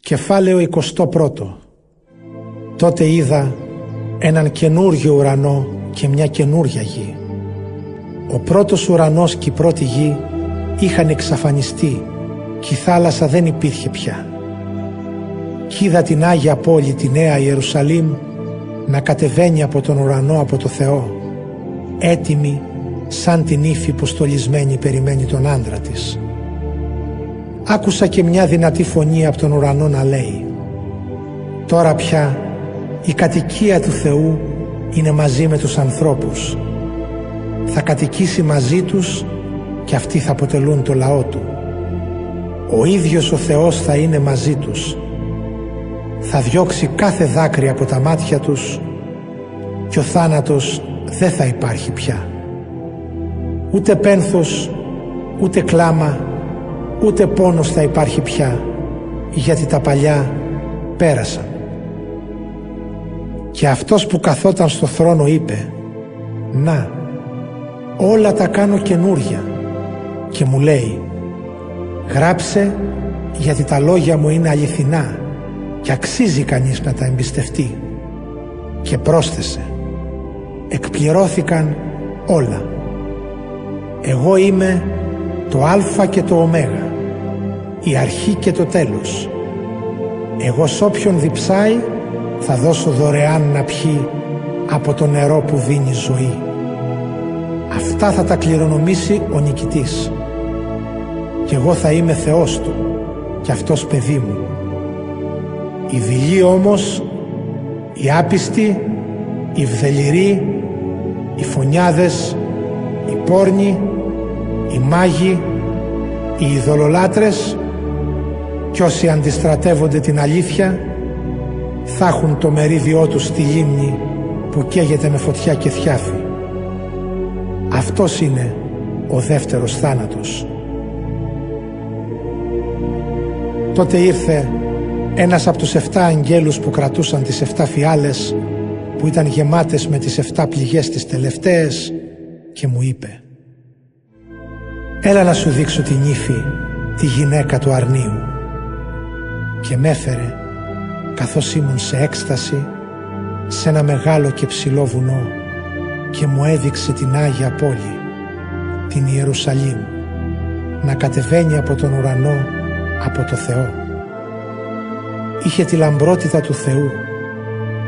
Κεφάλαιο 21 Τότε είδα έναν καινούργιο ουρανό και μια καινούργια γη. Ο πρώτος ουρανός και η πρώτη γη είχαν εξαφανιστεί και η θάλασσα δεν υπήρχε πια. Κι είδα την Άγια Πόλη, τη Νέα Ιερουσαλήμ, να κατεβαίνει από τον ουρανό από το Θεό, έτοιμη σαν την ύφη που στολισμένη περιμένει τον άντρα της. Άκουσα και μια δυνατή φωνή από τον ουρανό να λέει «Τώρα πια η κατοικία του Θεού είναι μαζί με τους ανθρώπους. Θα κατοικήσει μαζί τους και αυτοί θα αποτελούν το λαό Του. Ο ίδιος ο Θεός θα είναι μαζί τους. Θα διώξει κάθε δάκρυ από τα μάτια τους και ο θάνατος δεν θα υπάρχει πια. Ούτε πένθος, ούτε κλάμα, ούτε πόνος θα υπάρχει πια, γιατί τα παλιά πέρασαν. Και αυτός που καθόταν στο θρόνο είπε «Να, όλα τα κάνω καινούρια» και μου λέει «Γράψε γιατί τα λόγια μου είναι αληθινά και αξίζει κανείς να τα εμπιστευτεί». Και πρόσθεσε «Εκπληρώθηκαν όλα. Εγώ είμαι το Α και το Ω, η αρχή και το τέλος. Εγώ σ' όποιον διψάει θα δώσω δωρεάν να πιει από το νερό που δίνει ζωή. Αυτά θα τα κληρονομήσει ο νικητής. Κι εγώ θα είμαι Θεός του και αυτός παιδί μου. Οι δειλοί όμως, οι άπιστοι, οι βδελιροί, οι φωνιάδες, οι πόρνοι, οι μάγοι, οι ειδωλολάτρες κι όσοι αντιστρατεύονται την αλήθεια θα έχουν το μερίδιό τους στη λίμνη που καίγεται με φωτιά και θιάφη. Αυτός είναι ο δεύτερος θάνατος. Τότε ήρθε ένας από τους 7 αγγέλους που κρατούσαν τις 7 φιάλες που ήταν γεμάτες με τις 7 πληγές τις τελευταίες και μου είπε «Έλα να σου δείξω την ύφη, τη γυναίκα του αρνίου» και με έφερε καθώς ήμουν σε έκσταση σε ένα μεγάλο και ψηλό βουνό και μου έδειξε την Άγια Πόλη, την Ιερουσαλήμ, να κατεβαίνει από τον ουρανό από το Θεό. Είχε τη λαμπρότητα του Θεού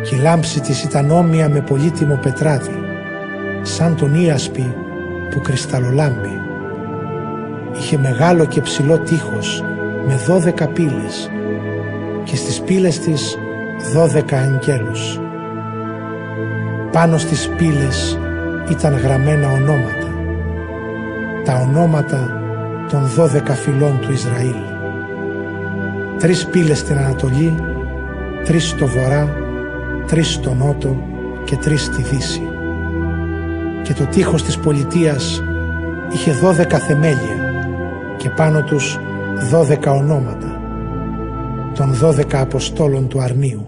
και η λάμψη της ήταν όμοια με πολύτιμο πετράδι, σαν τον Ίασπη που κρυσταλλολάμπει. Είχε μεγάλο και ψηλό τείχος με δώδεκα πύλες και στις πύλες της δώδεκα αγγέλους. Πάνω στις πύλες ήταν γραμμένα ονόματα. Τα ονόματα των δώδεκα φυλών του Ισραήλ. Τρεις πύλες στην Ανατολή, τρεις στο Βορρά, τρεις στο Νότο και τρεις στη Δύση. Και το τείχος της πολιτείας είχε δώδεκα θεμέλια και πάνω τους δώδεκα ονόματα των δώδεκα Αποστόλων του Αρνίου.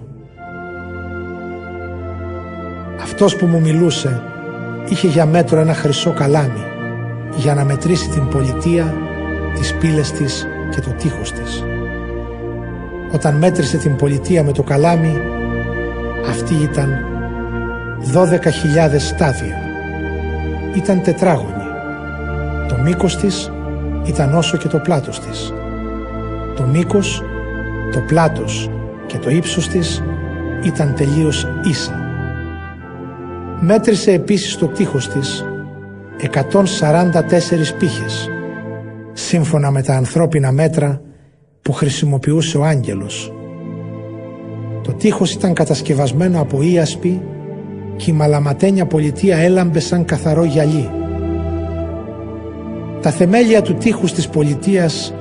Αυτός που μου μιλούσε είχε για μέτρο ένα χρυσό καλάμι για να μετρήσει την πολιτεία, τις πύλες της και το τείχος της. Όταν μέτρησε την πολιτεία με το καλάμι, αυτή ήταν 12.000 στάδια. Ήταν τετράγωνη. Το μήκος της ήταν όσο και το πλάτος της. Το μήκος, το πλάτος και το ύψος της ήταν τελείως ίσα. Μέτρησε επίσης το τείχος της 144 πύχες, σύμφωνα με τα ανθρώπινα μέτρα που χρησιμοποιούσε ο άγγελος. Το τείχος ήταν κατασκευασμένο από ίασπη και η μαλαματένια πολιτεία έλαμπε σαν καθαρό γυαλί. Τα θεμέλια του τείχους της πολιτείας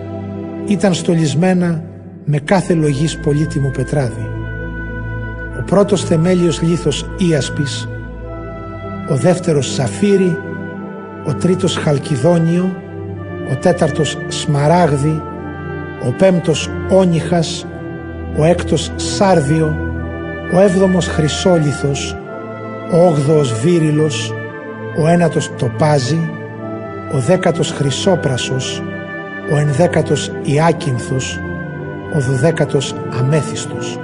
ήταν στολισμένα με κάθε λογής πολύτιμο πετράδι. Ο πρώτος θεμέλιος λίθος ίασπης ο δεύτερος σαφύρι, ο τρίτος χαλκιδόνιο, ο τέταρτος σμαράγδι, ο πέμπτος όνιχας, ο έκτος σάρδιο, ο έβδομος χρυσόλιθος, ο όγδοος βύριλος, ο ένατος τοπάζι, ο δέκατος χρυσόπρασος, ο ενδέκατος ιάκυνθος, ο δωδέκατος αμέθιστος.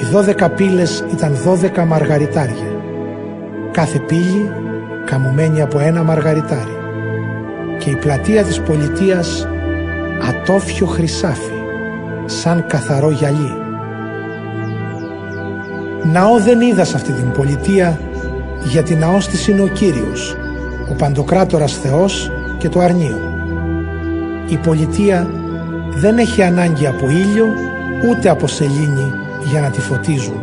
Οι δώδεκα πύλες ήταν δώδεκα μαργαριτάρια κάθε πύλη καμωμένη από ένα μαργαριτάρι και η πλατεία της πολιτείας ατόφιο χρυσάφι σαν καθαρό γυαλί. Ναό δεν είδα σε αυτή την πολιτεία γιατί ναός της είναι ο Κύριος, ο Παντοκράτορας Θεός και το Αρνίο. Η πολιτεία δεν έχει ανάγκη από ήλιο ούτε από σελήνη για να τη φωτίζουν,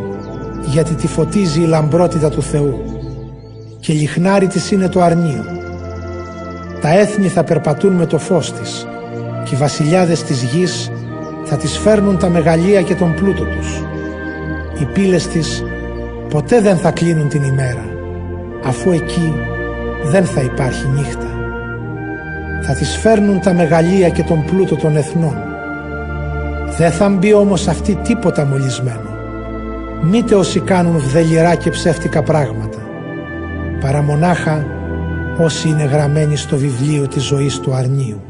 γιατί τη φωτίζει η λαμπρότητα του Θεού και λιχνάρι της είναι το αρνίο. Τα έθνη θα περπατούν με το φως της και οι βασιλιάδες της γης θα τις φέρνουν τα μεγαλεία και τον πλούτο τους. Οι πύλες της ποτέ δεν θα κλείνουν την ημέρα, αφού εκεί δεν θα υπάρχει νύχτα. Θα τις φέρνουν τα μεγαλεία και τον πλούτο των εθνών. Δεν θα μπει όμως αυτή τίποτα μολυσμένο. Μήτε όσοι κάνουν βδελιρά και ψεύτικα πράγματα παρά μονάχα όσοι είναι γραμμένοι στο βιβλίο της ζωής του αρνίου.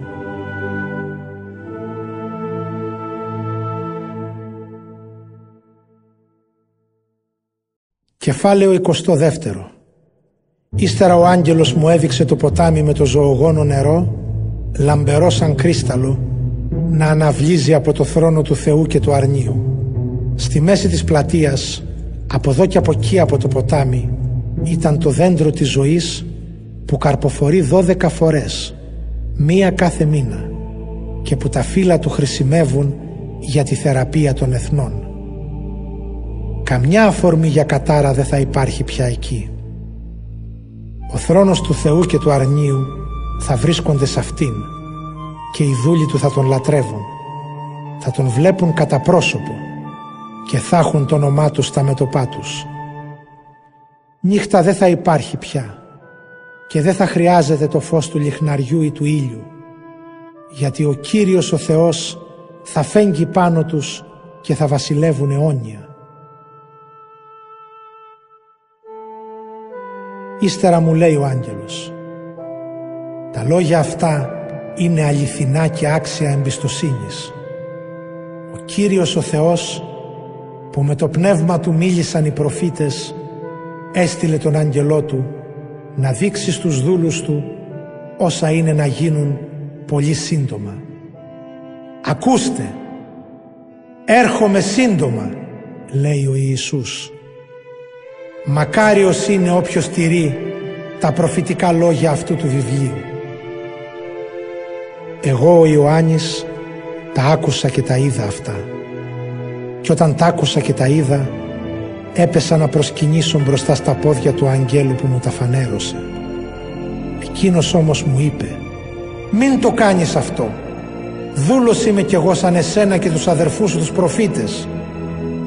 Κεφάλαιο 22 Ύστερα ο άγγελος μου έδειξε το ποτάμι με το ζωογόνο νερό, λαμπερό σαν κρίσταλο, να αναβλύζει από το θρόνο του Θεού και του αρνίου. Στη μέση της πλατείας, από εδώ και από εκεί από το ποτάμι, ήταν το δέντρο της ζωής που καρποφορεί δώδεκα φορές, μία κάθε μήνα και που τα φύλλα του χρησιμεύουν για τη θεραπεία των εθνών. Καμιά αφορμή για κατάρα δεν θα υπάρχει πια εκεί. Ο θρόνος του Θεού και του αρνίου θα βρίσκονται σε αυτήν και οι δούλοι του θα τον λατρεύουν. Θα τον βλέπουν κατά πρόσωπο και θα έχουν το όνομά τους στα μέτωπά τους. Νύχτα δεν θα υπάρχει πια και δεν θα χρειάζεται το φως του λιχναριού ή του ήλιου γιατί ο Κύριος ο Θεός θα φέγγει πάνω τους και θα βασιλεύουν αιώνια. Ύστερα μου λέει ο άγγελος «Τα λόγια αυτά είναι αληθινά και άξια εμπιστοσύνης. Ο Κύριος ο Θεός που με το πνεύμα του μίλησαν οι προφήτες έστειλε τον άγγελό του να δείξει στους δούλους του όσα είναι να γίνουν πολύ σύντομα. Ακούστε, έρχομαι σύντομα, λέει ο Ιησούς. Μακάριος είναι όποιος τηρεί τα προφητικά λόγια αυτού του βιβλίου. Εγώ ο Ιωάννης τα άκουσα και τα είδα αυτά. Και όταν τα άκουσα και τα είδα, έπεσα να προσκυνήσω μπροστά στα πόδια του αγγέλου που μου τα φανέρωσε. Εκείνος όμως μου είπε «Μην το κάνεις αυτό. Δούλος είμαι κι εγώ σαν εσένα και τους αδερφούς σου τους προφήτες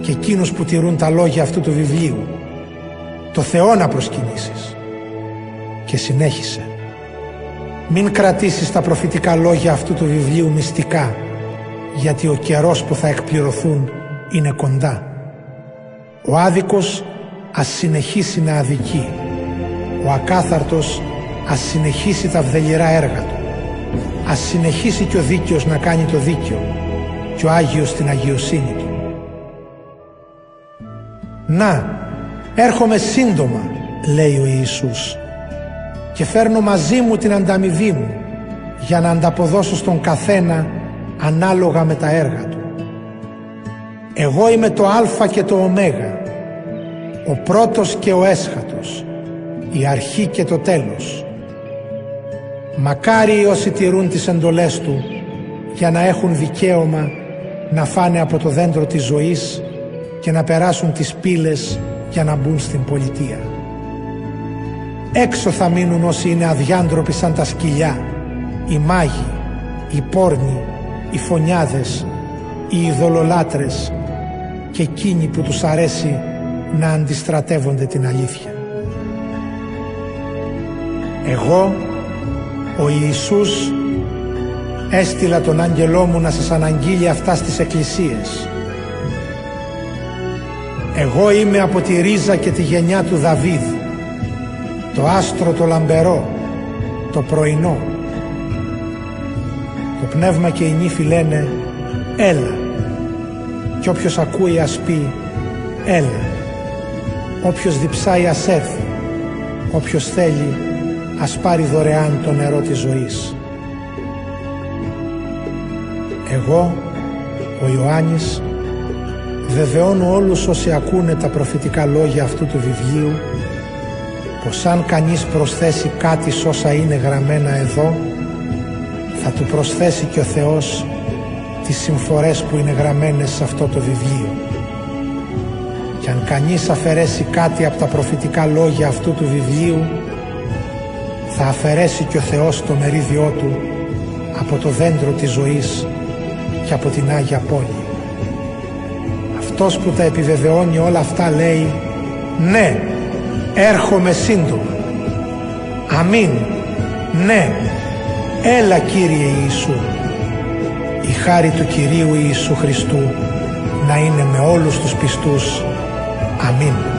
και εκείνους που τηρούν τα λόγια αυτού του βιβλίου. Το Θεό να προσκυνήσεις». Και συνέχισε «Μην κρατήσεις τα προφητικά λόγια αυτού του βιβλίου μυστικά γιατί ο καιρός που θα εκπληρωθούν είναι κοντά. Ο άδικος ας συνεχίσει να αδικεί. Ο ακάθαρτος ας συνεχίσει τα βδελιρά έργα του. Ας συνεχίσει και ο δίκαιος να κάνει το δίκαιο και ο Άγιος την αγιοσύνη του. «Να, έρχομαι σύντομα», λέει ο Ιησούς «και φέρνω μαζί μου την ανταμοιβή μου για να ανταποδώσω στον καθένα ανάλογα με τα έργα του. Εγώ είμαι το Α και το Ω, ο πρώτος και ο έσχατος, η αρχή και το τέλος. Μακάρι όσοι τηρούν τις εντολές του για να έχουν δικαίωμα να φάνε από το δέντρο της ζωής και να περάσουν τις πύλες για να μπουν στην πολιτεία. Έξω θα μείνουν όσοι είναι αδιάντροποι σαν τα σκυλιά, οι μάγοι, οι πόρνοι, οι φωνιάδες, οι ειδωλολάτρες και εκείνοι που τους αρέσει να αντιστρατεύονται την αλήθεια. Εγώ, ο Ιησούς, έστειλα τον άγγελό μου να σας αναγγείλει αυτά στις εκκλησίες. Εγώ είμαι από τη ρίζα και τη γενιά του Δαβίδ, το άστρο το λαμπερό, το πρωινό. Το πνεύμα και η νύφη λένε «Έλα» και όποιος ακούει ας πει «Έλα». Όποιος διψάει ας έρθει, όποιος θέλει ας πάρει δωρεάν το νερό της ζωής. Εγώ, ο Ιωάννης, βεβαιώνω όλους όσοι ακούνε τα προφητικά λόγια αυτού του βιβλίου πως αν κανείς προσθέσει κάτι σ' όσα είναι γραμμένα εδώ θα του προσθέσει και ο Θεός τις συμφορές που είναι γραμμένες σε αυτό το βιβλίο. Και αν κανείς αφαιρέσει κάτι από τα προφητικά λόγια αυτού του βιβλίου θα αφαιρέσει και ο Θεός το μερίδιό του από το δέντρο της ζωής και από την Άγια Πόλη. Αυτός που τα επιβεβαιώνει όλα αυτά λέει «Ναι, έρχομαι σύντομα». Αμήν. Ναι, έλα Κύριε Ιησού. Η χάρη του Κυρίου Ιησού Χριστού να είναι με όλους τους πιστούς. Αμήν.